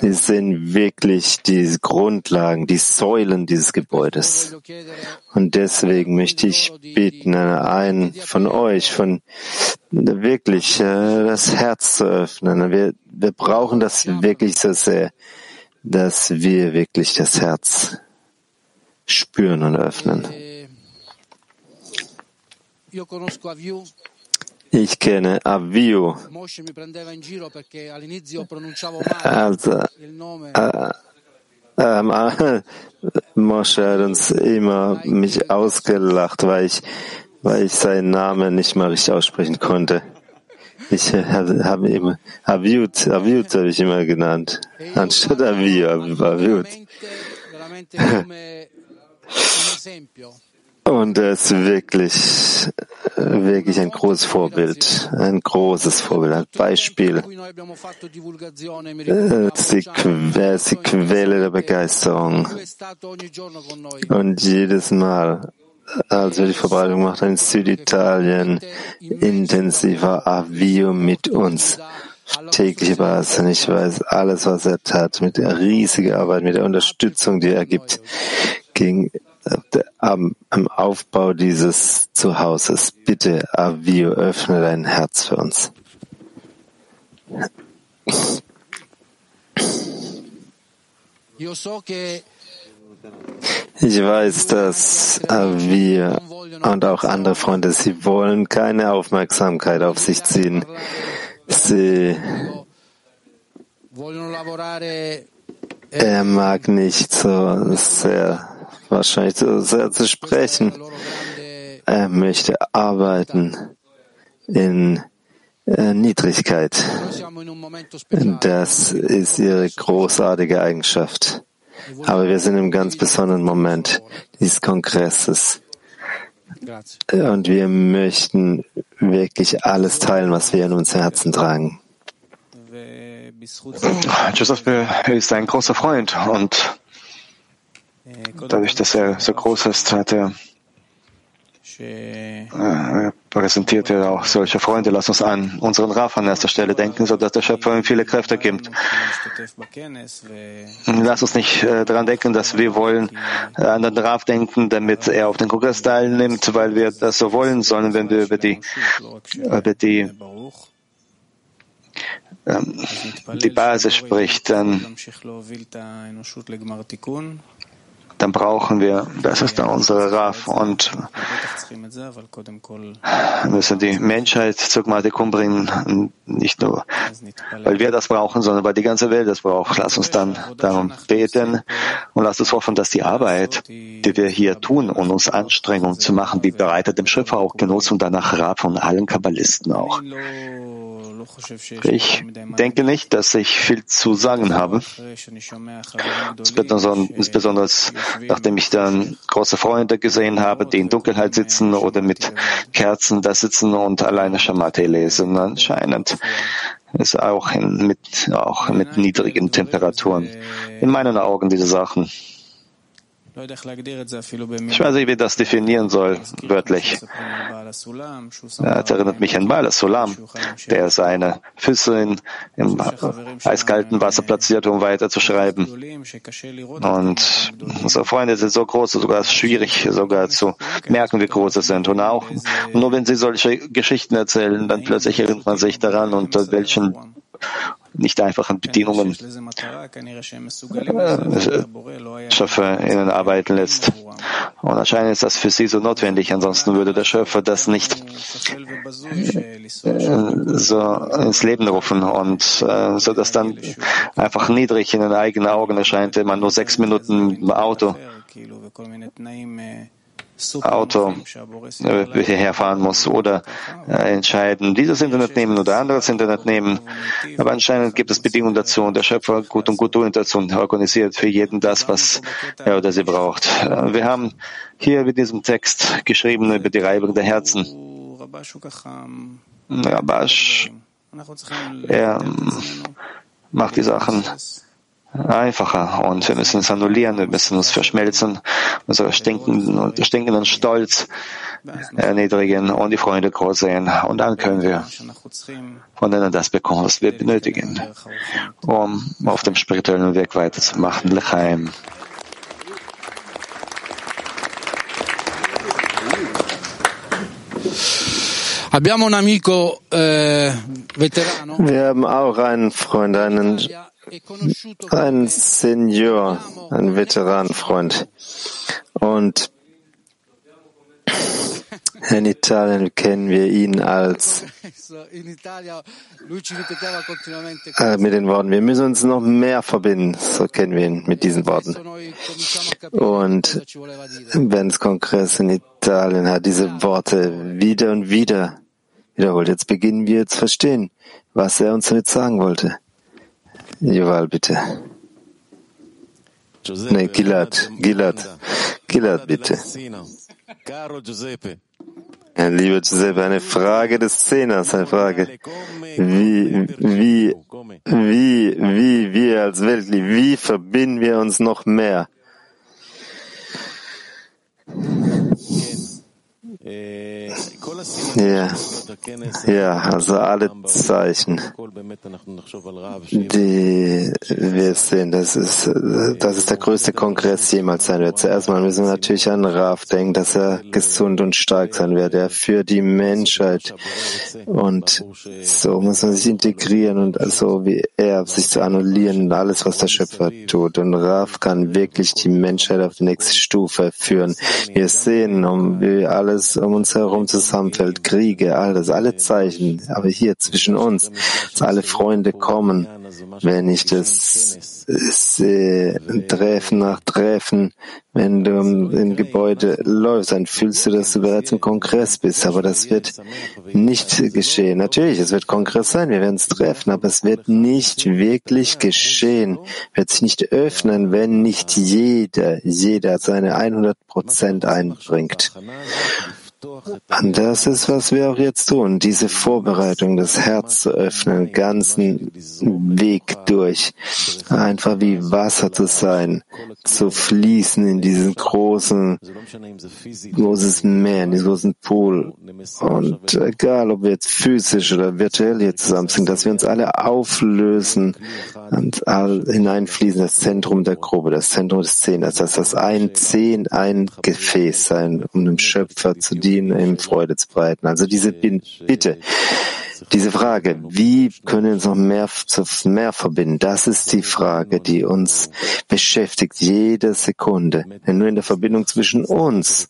Wir sehen wirklich die Grundlagen, die Säulen dieses Gebäudes. Und deswegen möchte ich bitten, einen von euch, von wirklich äh, das Herz zu öffnen. Wir, wir brauchen das wirklich so sehr, dass wir wirklich das Herz spüren und öffnen. Ich kenne Avio, also äh, ähm, äh, Moshe hat uns immer mich ausgelacht, weil ich, weil ich seinen Namen nicht mal richtig aussprechen konnte. Ich habe hab immer Aviut, Aviut habe ich immer genannt, anstatt Avio, Aviut. Und er ist wirklich, wirklich ein großes Vorbild, ein großes Vorbild, ein Beispiel. Ist die, er ist die Quelle der Begeisterung. Und jedes Mal, als wir die Verbreitung machten in Süditalien, intensiver Avio mit uns. tägliche Basis. Ich weiß, alles, was er tat, mit der riesigen Arbeit, mit der Unterstützung, die er gibt, ging äh, am, am Aufbau dieses Zuhauses. Bitte, Avio, öffne dein Herz für uns. Ich weiß, dass wir und auch andere Freunde, sie wollen keine Aufmerksamkeit auf sich ziehen. Sie, lavorare er mag nicht so sehr, wahrscheinlich zu, zu sprechen. Er möchte arbeiten in äh, Niedrigkeit. Das ist ihre großartige Eigenschaft. Aber wir sind im ganz besonderen Moment dieses Kongresses. Und wir möchten wirklich alles teilen, was wir in uns Herzen tragen. Joseph ist ein großer Freund und Dadurch, dass er so groß ist, hat er äh, präsentiert er auch solche Freunde. Lass uns an unseren Raf an erster Stelle denken, sodass der Schöpfer ihm viele Kräfte gibt. Hm, lass uns nicht äh, daran denken, dass wir wollen äh, an den Raf denken, damit er auf den Kongress teilnimmt, weil wir das so wollen, sondern wenn wir über die, über die ähm, die Basis spricht, dann dann brauchen wir, das ist dann unsere Raf und müssen die Menschheit zur Gmatikum bringen, nicht nur, weil wir das brauchen, sondern weil die ganze Welt das braucht. Lass uns dann darum beten und lass uns hoffen, dass die Arbeit, die wir hier tun und uns Anstrengungen zu machen, wie bereitet dem Schöpfer auch Genuss und danach Raf und allen Kabbalisten auch. Ich denke nicht, dass ich viel zu sagen habe. Es besonders nachdem ich dann große Freunde gesehen habe, die in Dunkelheit sitzen oder mit Kerzen da sitzen und alleine Schamate lesen. Anscheinend ist auch mit, auch mit niedrigen Temperaturen. In meinen Augen diese Sachen. Ich weiß nicht, wie das definieren soll, wörtlich. Das erinnert mich an Baal Sulam, der seine Füße im eiskalten Wasser platziert, um weiterzuschreiben. Und unsere Freunde sind so groß, sogar schwierig sogar zu merken, wie groß sie sind. Und auch nur wenn sie solche Geschichten erzählen, dann plötzlich erinnert man sich daran, unter welchen nicht einfachen Bedingungen Schöpfer also ihnen arbeiten lässt. Und anscheinend ist das für sie so notwendig, ansonsten würde der Schöpfer das nicht äh, so ins Leben rufen und äh, so dass dann einfach niedrig in den eigenen Augen erscheint, immer nur sechs Minuten im Auto. Auto äh, hierher fahren muss oder äh, entscheiden, dieses Internet nehmen oder anderes Internet nehmen. Aber anscheinend gibt es Bedingungen dazu und der Schöpfer gut und gut dazu und organisiert für jeden das, was er oder sie braucht. Äh, wir haben hier mit diesem Text geschrieben über die Reibung der Herzen. Rabash, er ähm, macht die Sachen einfacher und wir müssen es annullieren, wir müssen uns verschmelzen, unseren stinkenden, stinkenden Stolz erniedrigen und die Freunde groß sehen. Und dann können wir von denen das bekommen, was wir benötigen, um auf dem spirituellen Weg weiterzumachen. Lechaim. Wir haben auch einen Freund, einen come Senior, einen Veteranenfreund. Und in Italien kennen wir ihn als äh, mit den Worten, wir müssen uns noch mehr verbinden. So kennen wir ihn mit diesen Worten. Und. Ben's Kongress in Italien hat diese Worte wieder und wieder wiederholt. Jetzt beginnen wir zu verstehen, was er uns damit sagen wollte. Joval, bitte. Nee, Gilad, Gilad, Gilad, bitte. Lieber Giuseppe, eine Frage des Zehners, eine Frage. Wie, wie, wie, wie wir als Weltli, wie verbinden wir uns noch mehr? Ja, ja, also alle Zeichen, die wir sehen, das ist, das ist der größte Kongress jemals sein wird. Zuerst mal müssen wir natürlich an Raf denken, dass er gesund und stark sein wird, er für die Menschheit. Und so muss man sich integrieren und so wie er sich zu annullieren, alles, was der Schöpfer tut. Und Raf kann wirklich die Menschheit auf die nächste Stufe führen. Wir sehen, um, wie alles um uns herum zusammenfällt, Kriege, alles, alle Zeichen. Aber hier zwischen uns, dass alle Freunde kommen, wenn ich das sehe, Treffen nach Treffen, wenn du im Gebäude läufst, dann fühlst du, dass du bereits im Kongress bist. Aber das wird nicht geschehen. Natürlich, es wird Kongress sein, wir werden es treffen, aber es wird nicht wirklich geschehen, wird sich nicht öffnen, wenn nicht jeder, jeder seine 100 Prozent einbringt. Und das ist, was wir auch jetzt tun, diese Vorbereitung, das Herz zu öffnen, ganzen Weg durch, einfach wie Wasser zu sein, zu fließen in diesen großen, großes Meer, in diesen großen Pool. Und egal, ob wir jetzt physisch oder virtuell hier zusammen sind, dass wir uns alle auflösen und all hineinfließen, das Zentrum der Gruppe, das Zentrum des Zehners, dass das ein Zehn, ein Gefäß sein, um dem Schöpfer zu dienen, ihm Freude zu bereiten. Also diese Bitte, diese Frage, wie können wir uns noch mehr zu mehr verbinden? Das ist die Frage, die uns beschäftigt, jede Sekunde. Denn nur in der Verbindung zwischen uns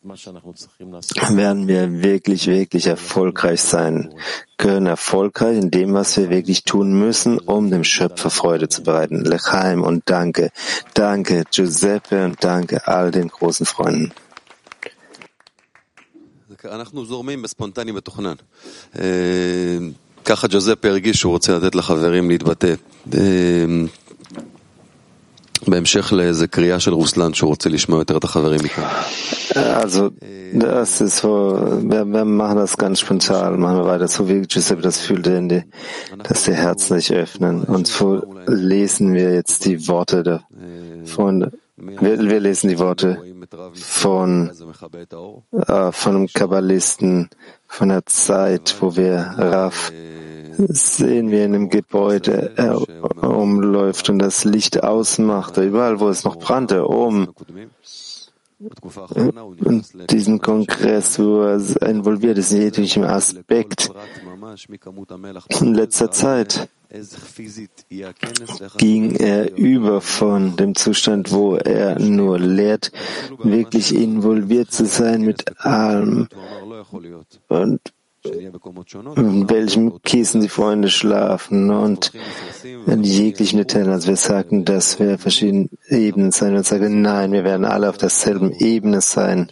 werden wir wirklich, wirklich erfolgreich sein können, erfolgreich in dem, was wir wirklich tun müssen, um dem Schöpfer Freude zu bereiten. Lechaim und danke. Danke, Giuseppe und danke all den großen Freunden. אנחנו זורמים בספונטני מתוכנן. ככה ג'וזפה הרגיש שהוא רוצה לתת לחברים להתבטא. בהמשך לאיזה קריאה של רוסלן שהוא רוצה לשמוע יותר את החברים מכאן. Also, das ist so, wir, wir machen das ganz spontan, machen wir weiter, so wie Giuseppe das fühlte, die, dass die Herzen sich öffnen. Und so lesen wir jetzt die Worte der, von, wir, wir lesen die Worte von, äh, von einem Kabbalisten, von der Zeit, wo wir Raff sehen, wie in einem Gebäude er umläuft und das Licht ausmacht, überall, wo es noch brannte, um und diesen Kongress, wo er involviert ist in jedem Aspekt. In letzter Zeit ging er über von dem Zustand, wo er nur lehrt, wirklich involviert zu sein mit allem und in welchem Kissen die Freunde schlafen und in jeglichen Details. Also wir sagten, dass wir verschiedene Ebenen sein und sagen, nein, wir werden alle auf derselben Ebene sein.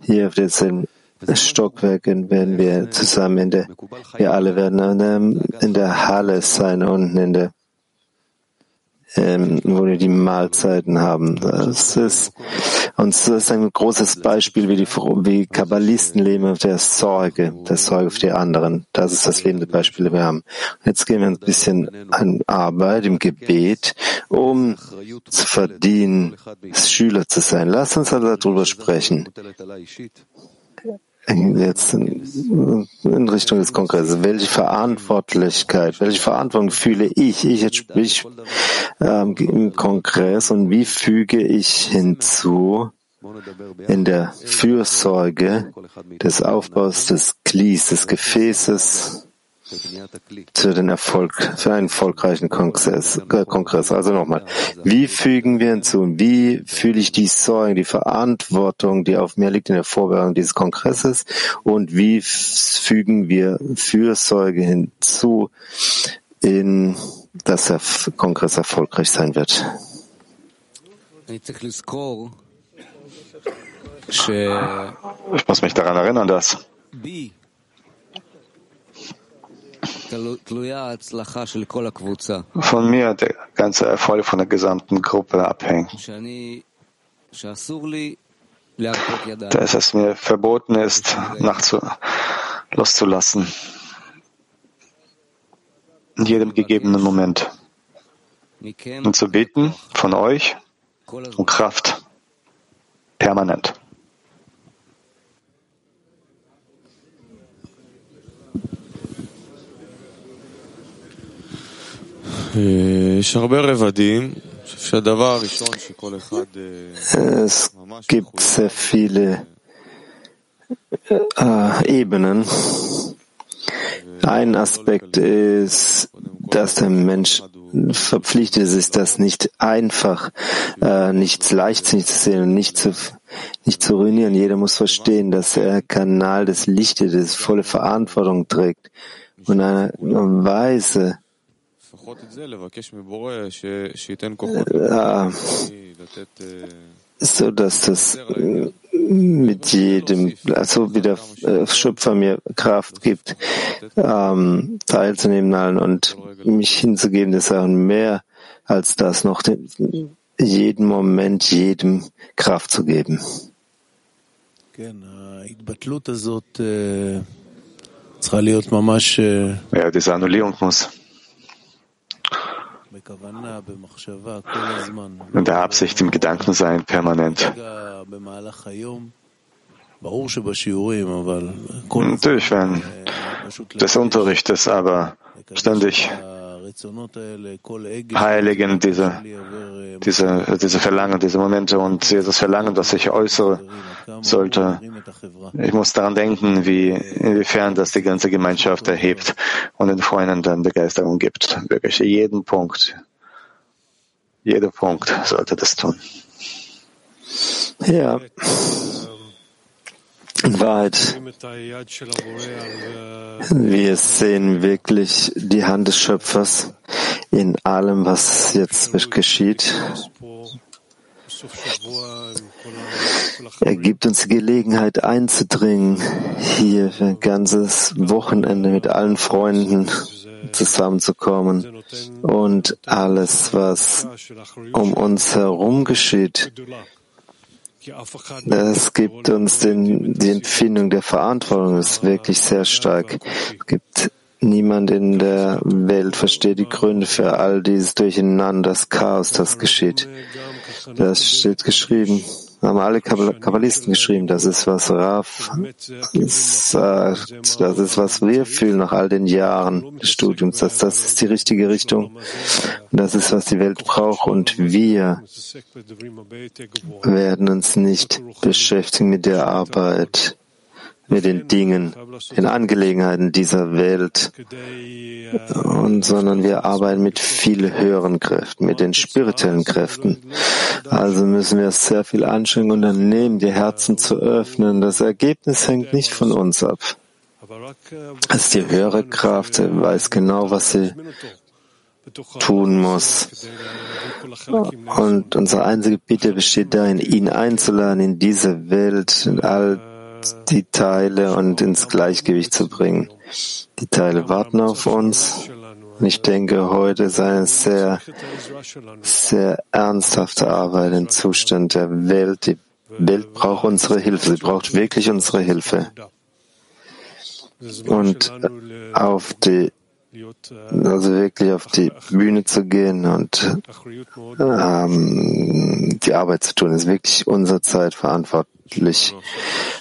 Hier auf derselben Stockwerken werden wir zusammen in der, wir alle werden in der Halle sein, unten in der ähm, wo wir die Mahlzeiten haben. Das ist, und das ist ein großes Beispiel, wie die wie Kabbalisten leben auf der Sorge, der Sorge für die anderen. Das ist das lebende Beispiel, das wir haben. Und jetzt gehen wir ein bisschen an Arbeit im Gebet, um zu verdienen, Schüler zu sein. Lass uns also darüber sprechen jetzt in, Richtung des Kongresses. Welche Verantwortlichkeit, welche Verantwortung fühle ich, ich jetzt sprich ähm, im Kongress und wie füge ich hinzu in der Fürsorge des Aufbaus des Glies, des Gefäßes für den Erfolg, für einen erfolgreichen Kongress. Äh, Kongress. Also nochmal, wie fügen wir hinzu? Wie fühle ich die Sorge, die Verantwortung, die auf mir liegt in der Vorbereitung dieses Kongresses? Und wie fügen wir Fürsorge hinzu, in, dass der Kongress erfolgreich sein wird? Ich muss mich daran erinnern, dass von mir der ganze Erfolg von der gesamten Gruppe abhängt. Dass es mir verboten ist, nachzu loszulassen. In jedem gegebenen Moment. Und zu beten von euch um Kraft. Permanent. Es gibt sehr viele äh, Ebenen. Ein Aspekt ist, dass der Mensch verpflichtet ist, das nicht einfach, äh, nichts leichtsinnig zu sehen und nicht zu, nicht zu ruinieren. Jeder muss verstehen, dass er Kanal des Lichtes, des volle Verantwortung trägt. und eine Weise, so dass das mit jedem, also wie der Schöpfer mir Kraft gibt, ähm, teilzunehmen allen und mich hinzugeben, dass er mehr als das noch den, jeden Moment jedem Kraft zu geben. Ja, diese Annullierung muss in der Absicht im Gedanken sein, permanent. Natürlich während des Unterrichtes, aber ständig heiligen diese, diese, diese Verlangen, diese Momente und dieses Verlangen, das ich äußere, sollte. Ich muss daran denken, wie, inwiefern das die ganze Gemeinschaft erhebt und den Freunden dann Begeisterung gibt. Wirklich jeden Punkt, jeder Punkt sollte das tun. Ja. In Wahrheit, wir sehen wirklich die Hand des Schöpfers in allem, was jetzt geschieht. Er gibt uns die Gelegenheit einzudringen, hier für ein ganzes Wochenende mit allen Freunden zusammenzukommen und alles, was um uns herum geschieht, es gibt uns den, die Empfindung der Verantwortung, das ist wirklich sehr stark. Es gibt niemand in der Welt versteht die Gründe für all dieses Durcheinander, das Chaos, das geschieht. Das steht geschrieben, haben alle Kabbal- Kabbalisten geschrieben, das ist, was Raf sagt, das ist, was wir fühlen nach all den Jahren des Studiums, dass das ist die richtige Richtung, das ist, was die Welt braucht und wir werden uns nicht beschäftigen mit der Arbeit, mit den Dingen, den Angelegenheiten dieser Welt, und, sondern wir arbeiten mit viel höheren Kräften, mit den spirituellen Kräften. Also müssen wir sehr viel Anstrengung unternehmen, die Herzen zu öffnen. Das Ergebnis hängt nicht von uns ab. Es ist die höhere Kraft, sie weiß genau, was sie tun muss. Und unsere einzige Bitte besteht darin, ihn einzuladen in diese Welt, in all die Teile und ins Gleichgewicht zu bringen. Die Teile warten auf uns. Und ich denke, heute ist eine sehr, sehr ernsthafte Arbeit im Zustand der Welt. Die Welt braucht unsere Hilfe. Sie braucht wirklich unsere Hilfe. Und auf die also wirklich auf die Bühne zu gehen und ähm, die Arbeit zu tun, ist wirklich unsere Zeit verantwortlich,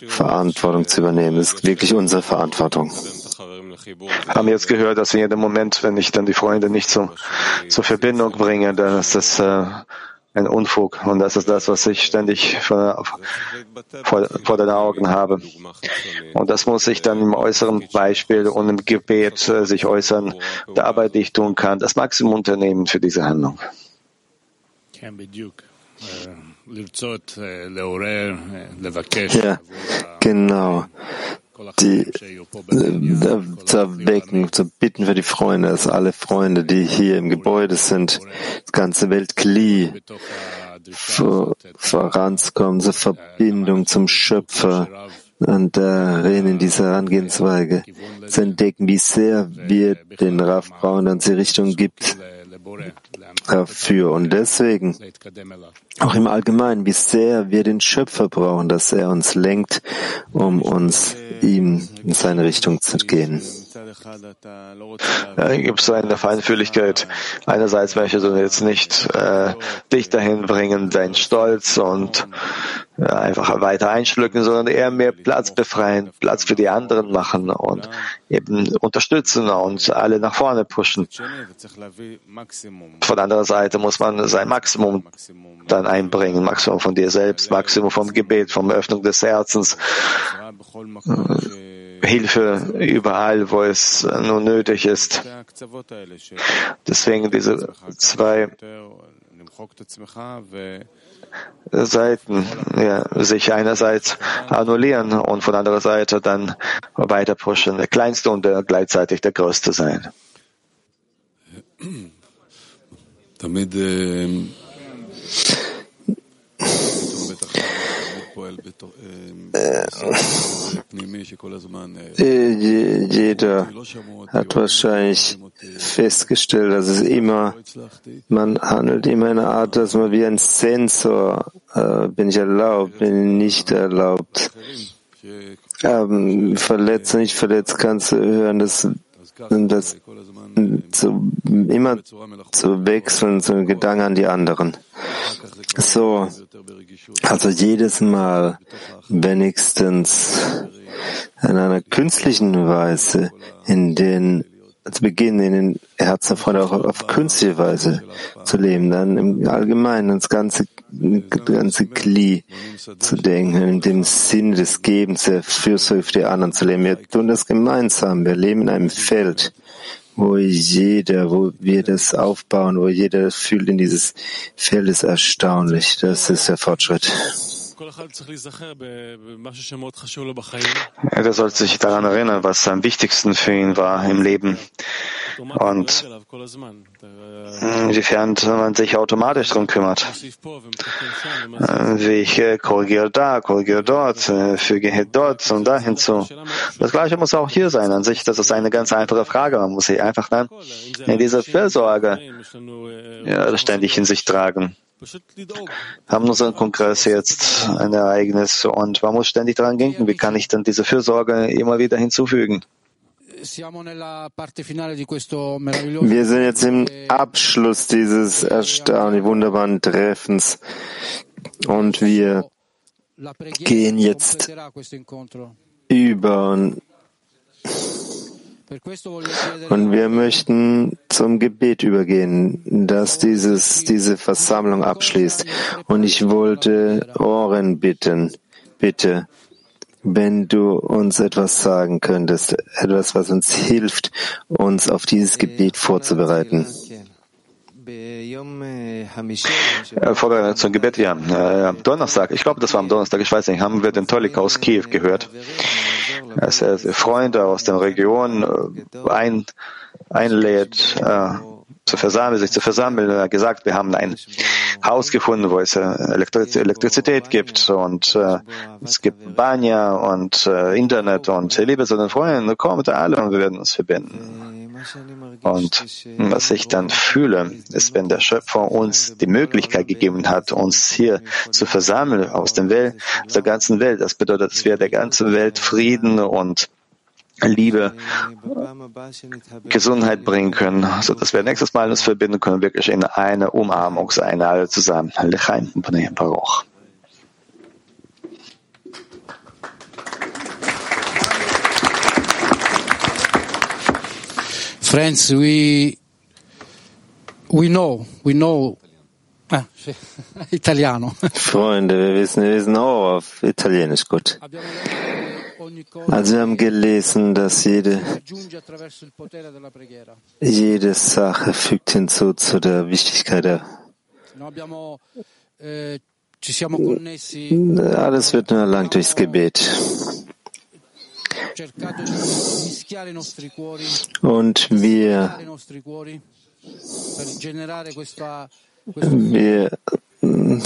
Verantwortung zu übernehmen. Das ist wirklich unsere Verantwortung. Haben jetzt gehört, dass in jedem Moment, wenn ich dann die Freunde nicht zum, zur Verbindung bringe, dann ist das äh, ein Unfug. Und das ist das, was ich ständig vor, vor, vor, den Augen habe. Und das muss sich dann im äußeren Beispiel und im Gebet äh, sich äußern, der Arbeit, die ich tun kann, das Maximum unternehmen für diese Handlung. Ja, genau die, äh, äh, zu erwecken, zu bitten für die Freunde, dass alle Freunde, die hier im Gebäude sind, die ganze Welt Kli, vor, voranzukommen, zur Verbindung zum Schöpfer, und darin in dieser Herangehensweise zu entdecken, wie sehr wir den Raff brauchen und die Richtung gibt, dafür. Und deswegen, auch im Allgemeinen, wie sehr wir den Schöpfer brauchen, dass er uns lenkt, um uns ihm in seine Richtung zu gehen. Da gibt es eine Feinfühligkeit. Einerseits möchtest du jetzt nicht äh, dich dahin bringen, deinen Stolz und äh, einfach weiter einschlücken, sondern eher mehr Platz befreien, Platz für die anderen machen und eben unterstützen und alle nach vorne pushen. Von anderer Seite muss man sein Maximum dann einbringen, Maximum von dir selbst, Maximum vom Gebet, vom Öffnung des Herzens, Hilfe überall, wo es nur nötig ist. Deswegen diese zwei Seiten ja, sich einerseits annullieren und von anderer Seite dann weiter pushen, der Kleinste und der gleichzeitig der Größte sein. Jeder hat wahrscheinlich festgestellt, dass es immer, man handelt immer in einer Art, dass man wie ein Sensor, äh, bin ich erlaubt, bin ich nicht erlaubt, ähm, verletzt, nicht verletzt, kannst du hören, dass das zu, immer zu wechseln, zu Gedanken an die anderen. So, also jedes Mal wenigstens in einer künstlichen Weise, in den zu Beginn in den Herzen von auch auf künstliche Weise zu leben, dann im Allgemeinen das ganze, ganze Kli zu denken, in dem Sinne des Gebens, der Fürsorge der anderen zu leben. Wir tun das gemeinsam. Wir leben in einem Feld, wo jeder, wo wir das aufbauen, wo jeder fühlt in dieses Feld ist erstaunlich. Das ist der Fortschritt. Er sollte sich daran erinnern, was am wichtigsten für ihn war im Leben und inwiefern man sich automatisch darum kümmert. Wie ich korrigiere da, korrigiere dort, füge dort und da hinzu. Das Gleiche muss auch hier sein. An sich, das ist eine ganz einfache Frage. Man muss sie einfach dann in dieser Fürsorge ständig in sich tragen haben unseren Kongress jetzt ein Ereignis und man muss ständig daran denken, wie kann ich dann diese Fürsorge immer wieder hinzufügen. Wir sind jetzt im Abschluss dieses erstaunlich wunderbaren Treffens und wir gehen jetzt über und wir möchten zum Gebet übergehen, dass dieses, diese Versammlung abschließt. Und ich wollte Ohren bitten, bitte, wenn du uns etwas sagen könntest, etwas, was uns hilft, uns auf dieses Gebet vorzubereiten. Vorbereitung zum Gebet, ja. Äh, am Donnerstag, ich glaube, das war am Donnerstag, ich weiß nicht, haben wir den Tolik aus Kiew gehört. Als er Freunde aus der Region äh, ein, einlädt, äh, zu versammeln, sich zu versammeln. Er hat gesagt, wir haben ein Haus gefunden, wo es Elektri Elektrizität gibt und äh, es gibt Banya und äh, Internet und liebe zu den Freunden, kommt alle und wir werden uns verbinden. Und was ich dann fühle, ist, wenn der Schöpfer uns die Möglichkeit gegeben hat, uns hier zu versammeln aus, dem Welt, aus der ganzen Welt. Das bedeutet, dass wir der ganzen Welt Frieden und Liebe, Gesundheit bringen können, so dass wir nächstes Mal uns verbinden können, wirklich in eine Umarmung sein, alle zusammen. Friends, we we know, we know. Ah, Italiano. Freunde, wir wissen, wir wissen auch auf Italienisch gut. Also wir haben gelesen, dass jede, jede Sache fügt hinzu zu der Wichtigkeit der. Alles wird nur erlangt durchs Gebet. Und wir, wir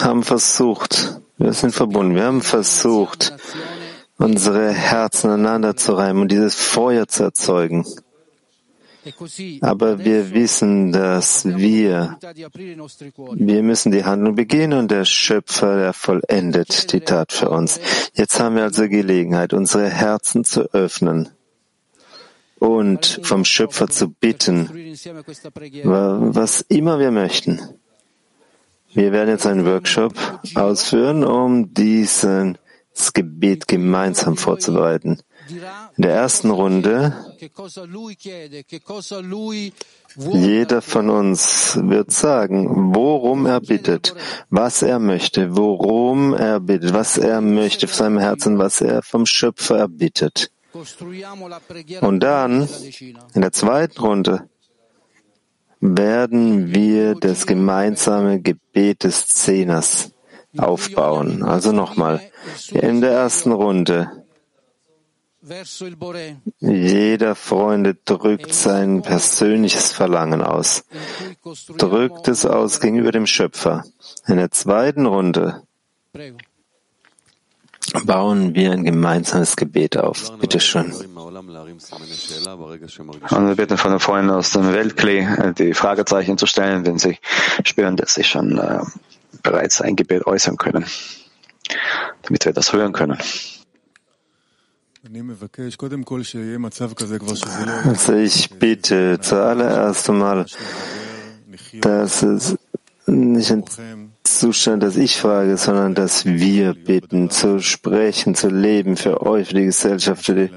haben versucht, wir sind verbunden, wir haben versucht, unsere Herzen aneinander zu reimen und dieses Feuer zu erzeugen. Aber wir wissen, dass wir, wir müssen die Handlung beginnen und der Schöpfer, der vollendet die Tat für uns. Jetzt haben wir also Gelegenheit, unsere Herzen zu öffnen. und vom Schöpfer zu bitten, wa- was immer wir möchten. Wir werden jetzt einen Workshop ausführen, um dieses Gebet gemeinsam vorzubereiten. In der ersten Runde, jeder von uns wird sagen, worum er bittet, was er möchte, worum er bittet, was er möchte von seinem Herzen, was er vom Schöpfer erbittet. Und dann, in der zweiten Runde, werden wir das gemeinsame Gebet des Zehners aufbauen. Also nochmal, in der ersten Runde, jeder Freunde drückt sein persönliches Verlangen aus, drückt es aus gegenüber dem Schöpfer. In der zweiten Runde bauen wir ein gemeinsames Gebet auf. Bitte schön. Und wir bitten von den Freunden aus dem Weltklee, äh, die Fragezeichen zu stellen, wenn sie spüren, dass sie schon äh, bereits ein Gebet äußern können, damit wir das hören können. Also ich bitte zuallererst einmal, dass es nicht Zustand, dass ich frage, sondern dass wir bitten, zu sprechen, zu leben für euch, für die Gesellschaft, für, die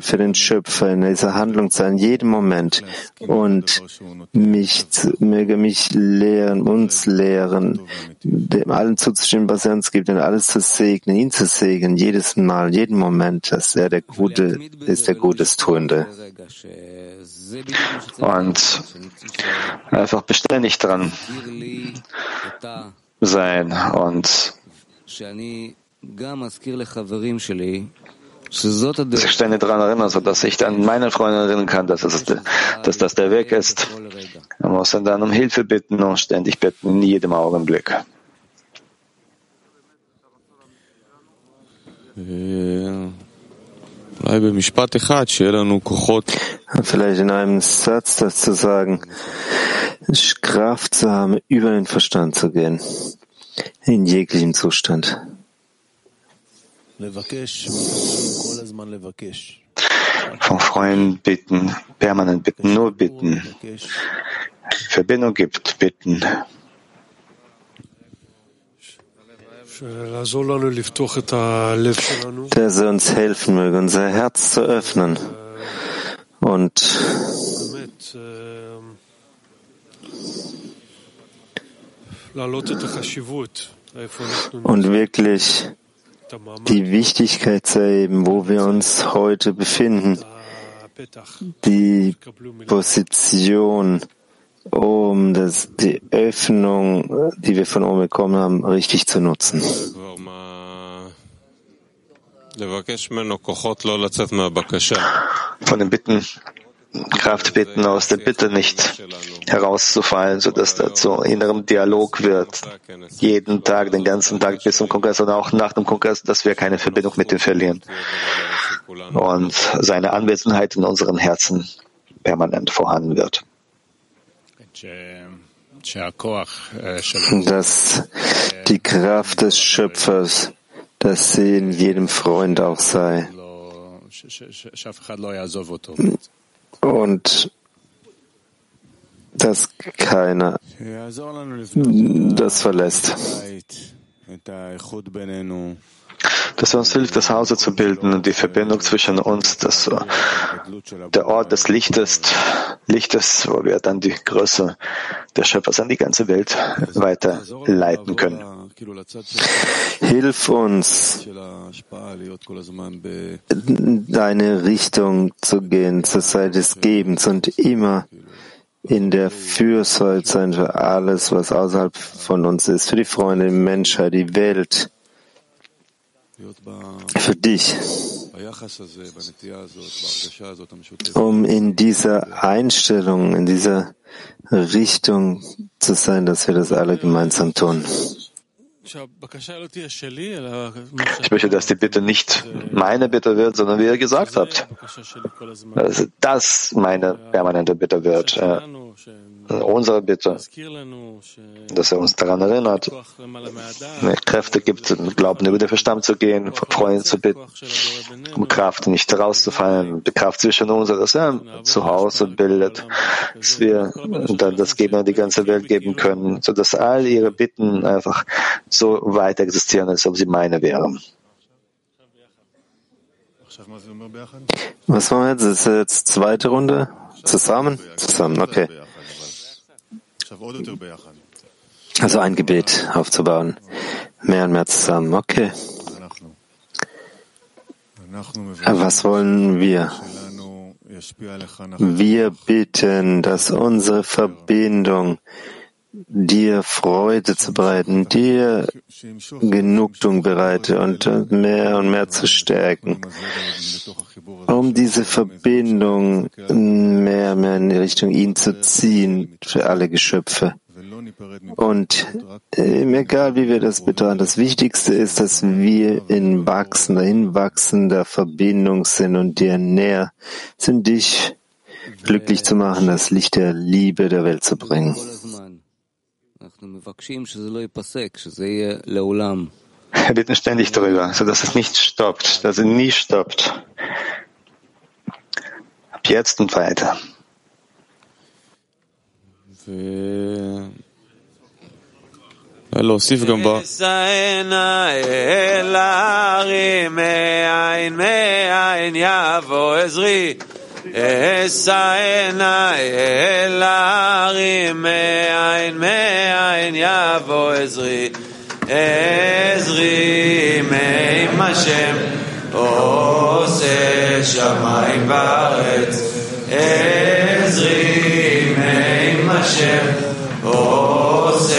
für den Schöpfer, in dieser Handlung zu sein, in jedem Moment. Und mich, möge mich lehren, uns lehren, dem allen zuzustimmen, was er uns gibt, und alles zu segnen, ihn zu segnen, jedes Mal, jeden Moment, dass er der Gute ist, der Gutes Tuende. Und einfach beständig dran sein. Und sich ständig daran erinnern, sodass ich dann meine Freunde erinnern kann, dass, es, dass das der Weg ist. Man muss dann um Hilfe bitten und ständig bitten, in jedem Augenblick. Ja. Vielleicht in einem Satz das zu sagen, Kraft zu haben, über den Verstand zu gehen, in jeglichem Zustand. Von Freunden bitten, permanent bitten, nur bitten. Verbindung gibt, bitten. der er uns helfen möge, unser Herz zu öffnen. Und und wirklich die Wichtigkeit zu erheben, wo wir uns heute befinden, die Position um das, die Öffnung, die wir von oben bekommen haben, richtig zu nutzen. Von den Bitten, Kraft bitten, aus der Bitte nicht herauszufallen, sodass da zu innerem Dialog wird. Jeden Tag, den ganzen Tag bis zum Kongress und auch nach dem Kongress, dass wir keine Verbindung mit ihm verlieren. Und seine Anwesenheit in unseren Herzen permanent vorhanden wird dass die Kraft des Schöpfers, dass sie in jedem Freund auch sei. Und dass keiner das verlässt dass er uns hilft, das Hause zu bilden und die Verbindung zwischen uns, das, äh, der Ort des Lichtes, Lichtes, wo wir dann die Größe des Schöpfers an die ganze Welt weiterleiten können. Hilf uns, deine Richtung zu gehen, zur Zeit des Gebens und immer in der Fürsorge sein für alles, was außerhalb von uns ist, für die Freunde, die Menschheit, die Welt, für dich, um in dieser Einstellung, in dieser Richtung zu sein, dass wir das alle gemeinsam tun. Ich möchte, dass die Bitte nicht meine Bitte wird, sondern wie ihr gesagt habt, also, dass das meine permanente Bitte wird unsere Bitte, dass er uns daran erinnert, Kräfte gibt, mit Glauben über den Verstand zu gehen, Freunde zu bitten, um Kraft nicht herauszufallen, die Kraft zwischen uns, dass er zu Hause bildet, dass wir dann das Geben an die ganze Welt geben können, sodass all ihre Bitten einfach so weit existieren, als ob sie meine wären. Was war jetzt? Das ist jetzt zweite Runde? Zusammen? Zusammen, okay. Also ein Gebet aufzubauen. Mehr und mehr zusammen, okay. Was wollen wir? Wir bitten, dass unsere Verbindung dir Freude zu bereiten, dir Genugtuung bereite und mehr und mehr zu stärken, um diese Verbindung mehr und mehr in Richtung ihn zu ziehen für alle Geschöpfe. Und egal wie wir das betrachten, das Wichtigste ist, dass wir in wachsender, in wachsender Verbindung sind und dir näher sind, dich glücklich zu machen, das Licht der Liebe der Welt zu bringen. Wir bitten ständig darüber, sodass es nicht stoppt, dass es nie stoppt. Ab jetzt und weiter. להוסיף גם ב... אשאנה אל ההרים מאין מאין יבוא עזרי עזרי מעם השם עושה שמיים וארץ עזרי מעם השם עושה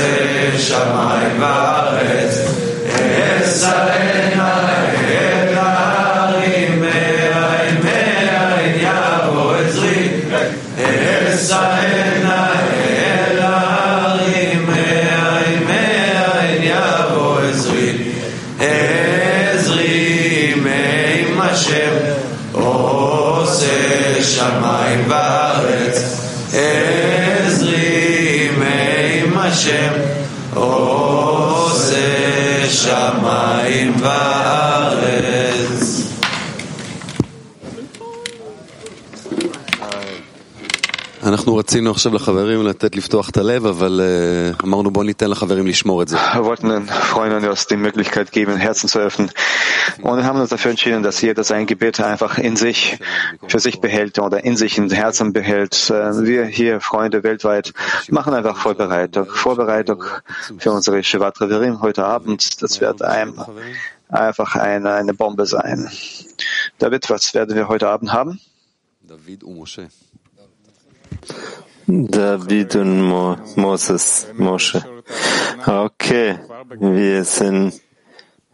שמיים וארץ אשאנה Dharma Wir wollten den Freunden die Möglichkeit geben, Herzen zu öffnen. Und haben uns dafür entschieden, dass jeder sein Gebet einfach in sich, für sich behält oder in sich in Herzen behält. Äh, wir hier, Freunde weltweit, machen einfach Vorbereitung. Vorbereitung für unsere Shivat Reverim heute Abend. Das wird ein, einfach eine, eine Bombe sein. David, was werden wir heute Abend haben? David und Moshe. David und Mo Moses, Moshe. Okay, wir sind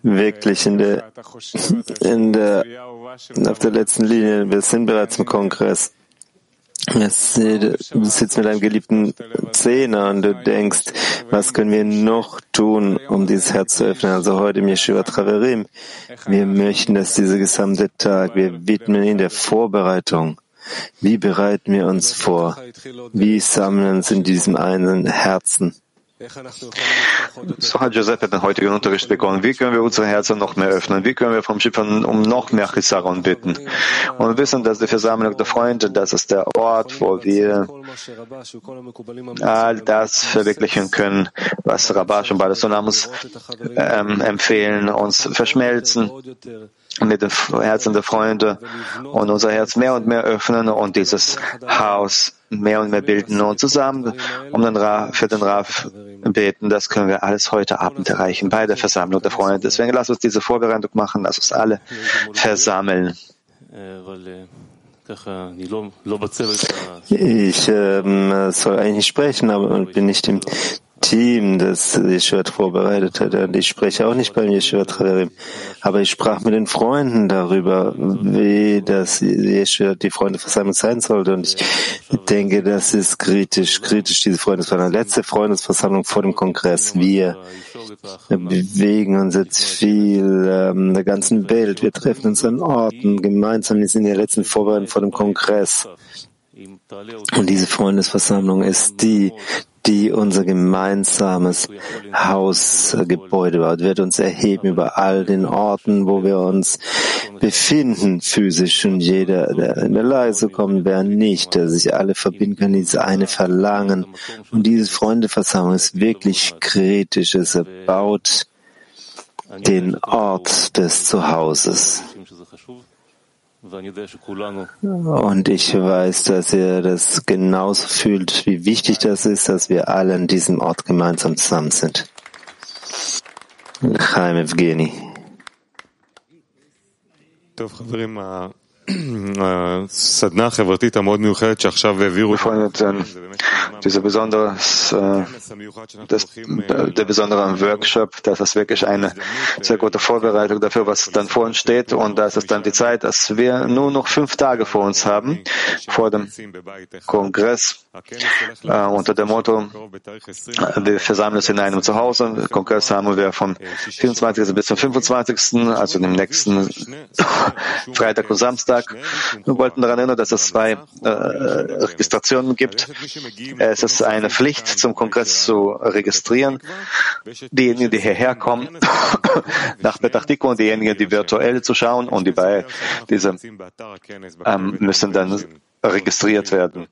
wirklich in der, in der, auf der letzten Linie. Wir sind bereits im Kongress. Du sitzt mit deinem geliebten Zehner und du denkst, was können wir noch tun, um dieses Herz zu öffnen? Also heute im Yeshiva Traverim. Wir möchten, dass dieser gesamte Tag, wir widmen ihn der Vorbereitung. Wie bereiten wir uns vor? Wie sammeln uns in diesem einen Herzen? So hat Joseph den heutigen Unterricht begonnen. Wie können wir unsere Herzen noch mehr öffnen? Wie können wir vom Schiffern um noch mehr Chisaron bitten? Und wissen, dass die Versammlung der Freunde, das ist der Ort, wo wir all das verwirklichen können, was Rabash und Balasonamus ähm, empfehlen, uns verschmelzen mit den Herzen der Freunde und unser Herz mehr und mehr öffnen und dieses Haus mehr und mehr bilden und zusammen um den Ra, für den Raf beten. Das können wir alles heute Abend erreichen bei der Versammlung der Freunde. Deswegen lass uns diese Vorbereitung machen, lass uns alle versammeln. Ich ähm, soll eigentlich sprechen, aber bin nicht im Team, das Yeshua vorbereitet hat. Und ich spreche auch nicht beim Yeshua Traverim. Aber ich sprach mit den Freunden darüber, wie das Yeshua die Freundeversammlung sein sollte. Und ich denke, das ist kritisch, kritisch, diese Freundesversammlung. Letzte Freundesversammlung vor dem Kongress. Wir bewegen uns jetzt viel ähm, der ganzen Welt. Wir treffen uns an Orten gemeinsam. Wir sind in der letzten Vorbereitung vor dem Kongress. Und diese Freundesversammlung ist die, die unser gemeinsames Hausgebäude baut, wird uns erheben über all den Orten, wo wir uns befinden, physisch. Und jeder, der in der Lage zu kommen, wer nicht, der sich alle verbinden kann, dieses eine Verlangen. Und diese Freundeversammlung ist wirklich kritisch. Es baut den Ort des Zuhauses. Und ich weiß, dass ihr das genauso fühlt, wie wichtig das ist, dass wir alle an diesem Ort gemeinsam zusammen sind. Chaim Evgeni. Wir freuen dann dieser besondere, das, der besondere Workshop, das ist wirklich eine sehr gute Vorbereitung dafür, was dann vor uns steht. Und das ist dann die Zeit, dass wir nur noch fünf Tage vor uns haben, vor dem Kongress, unter dem Motto, wir versammeln uns in einem Zuhause. Kongress haben wir vom 24. bis zum 25., also dem nächsten Freitag und Samstag. Wir wollten daran erinnern, dass es zwei äh, Registrationen gibt. Es ist eine Pflicht, zum Kongress zu registrieren. Diejenigen, die hierher kommen, nach Petachtiku und diejenigen, die virtuell zu schauen und die bei diese ähm, müssen dann registriert werden.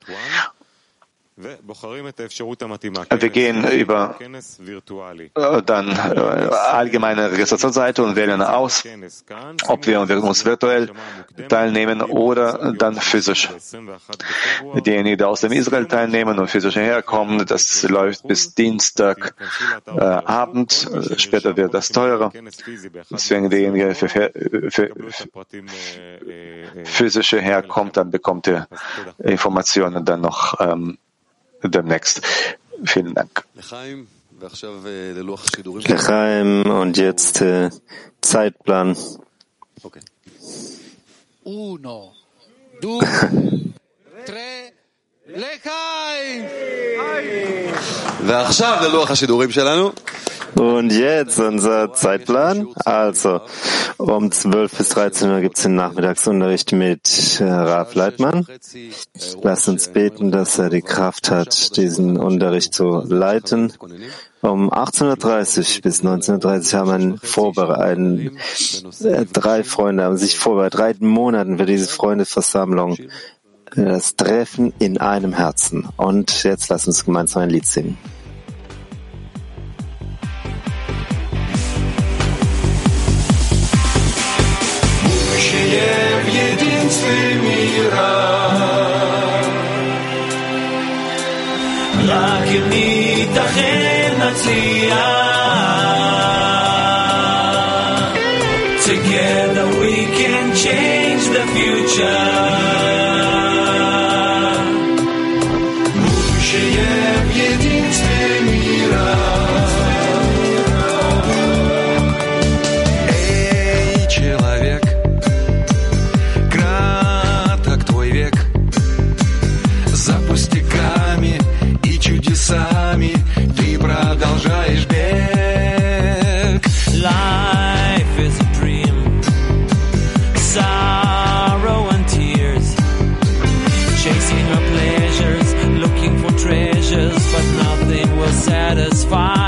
Wir gehen über äh, dann äh, allgemeine Registrationsseite und wählen aus, ob wir uns virtuell teilnehmen oder dann physisch. Diejenigen, die aus dem Israel teilnehmen und physisch herkommen, das läuft bis Dienstag äh, Abend. Später wird das teurer. Deswegen derjenige, der für, für, für physische herkommt, dann bekommt er Informationen dann noch ähm, demnächst. Vielen Dank. Lechaim und jetzt äh, Zeitplan. Uno, due, tre, Und jetzt unser Zeitplan. Also, um 12 bis 13 Uhr gibt es den Nachmittagsunterricht mit äh, Raf Leitmann. Lasst uns beten, dass er die Kraft hat, diesen Unterricht zu leiten. Um 18.30 bis 19.30 haben einen vorbereiten, äh, drei Freunde haben sich vorbereitet, drei Monaten für diese Freundesversammlung. Das Treffen in einem Herzen. Und jetzt lass uns gemeinsam ein Lied singen. Żyję w jedynstwie mira. Dla mi tachen Together we can change the future. За пустяками и чудесами Ты продолжаешь бег Life is a dream, sorrow and tears, chasing our pleasures, looking for treasures, but nothing will satisfy.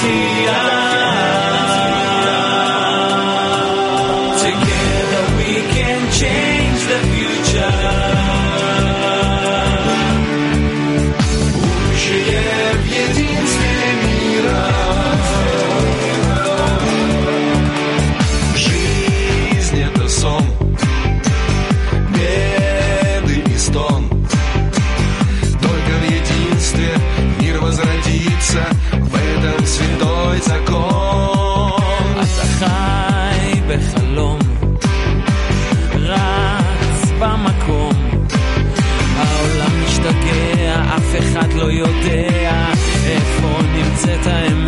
see us. אחד לא יודע איפה נמצאת האמת.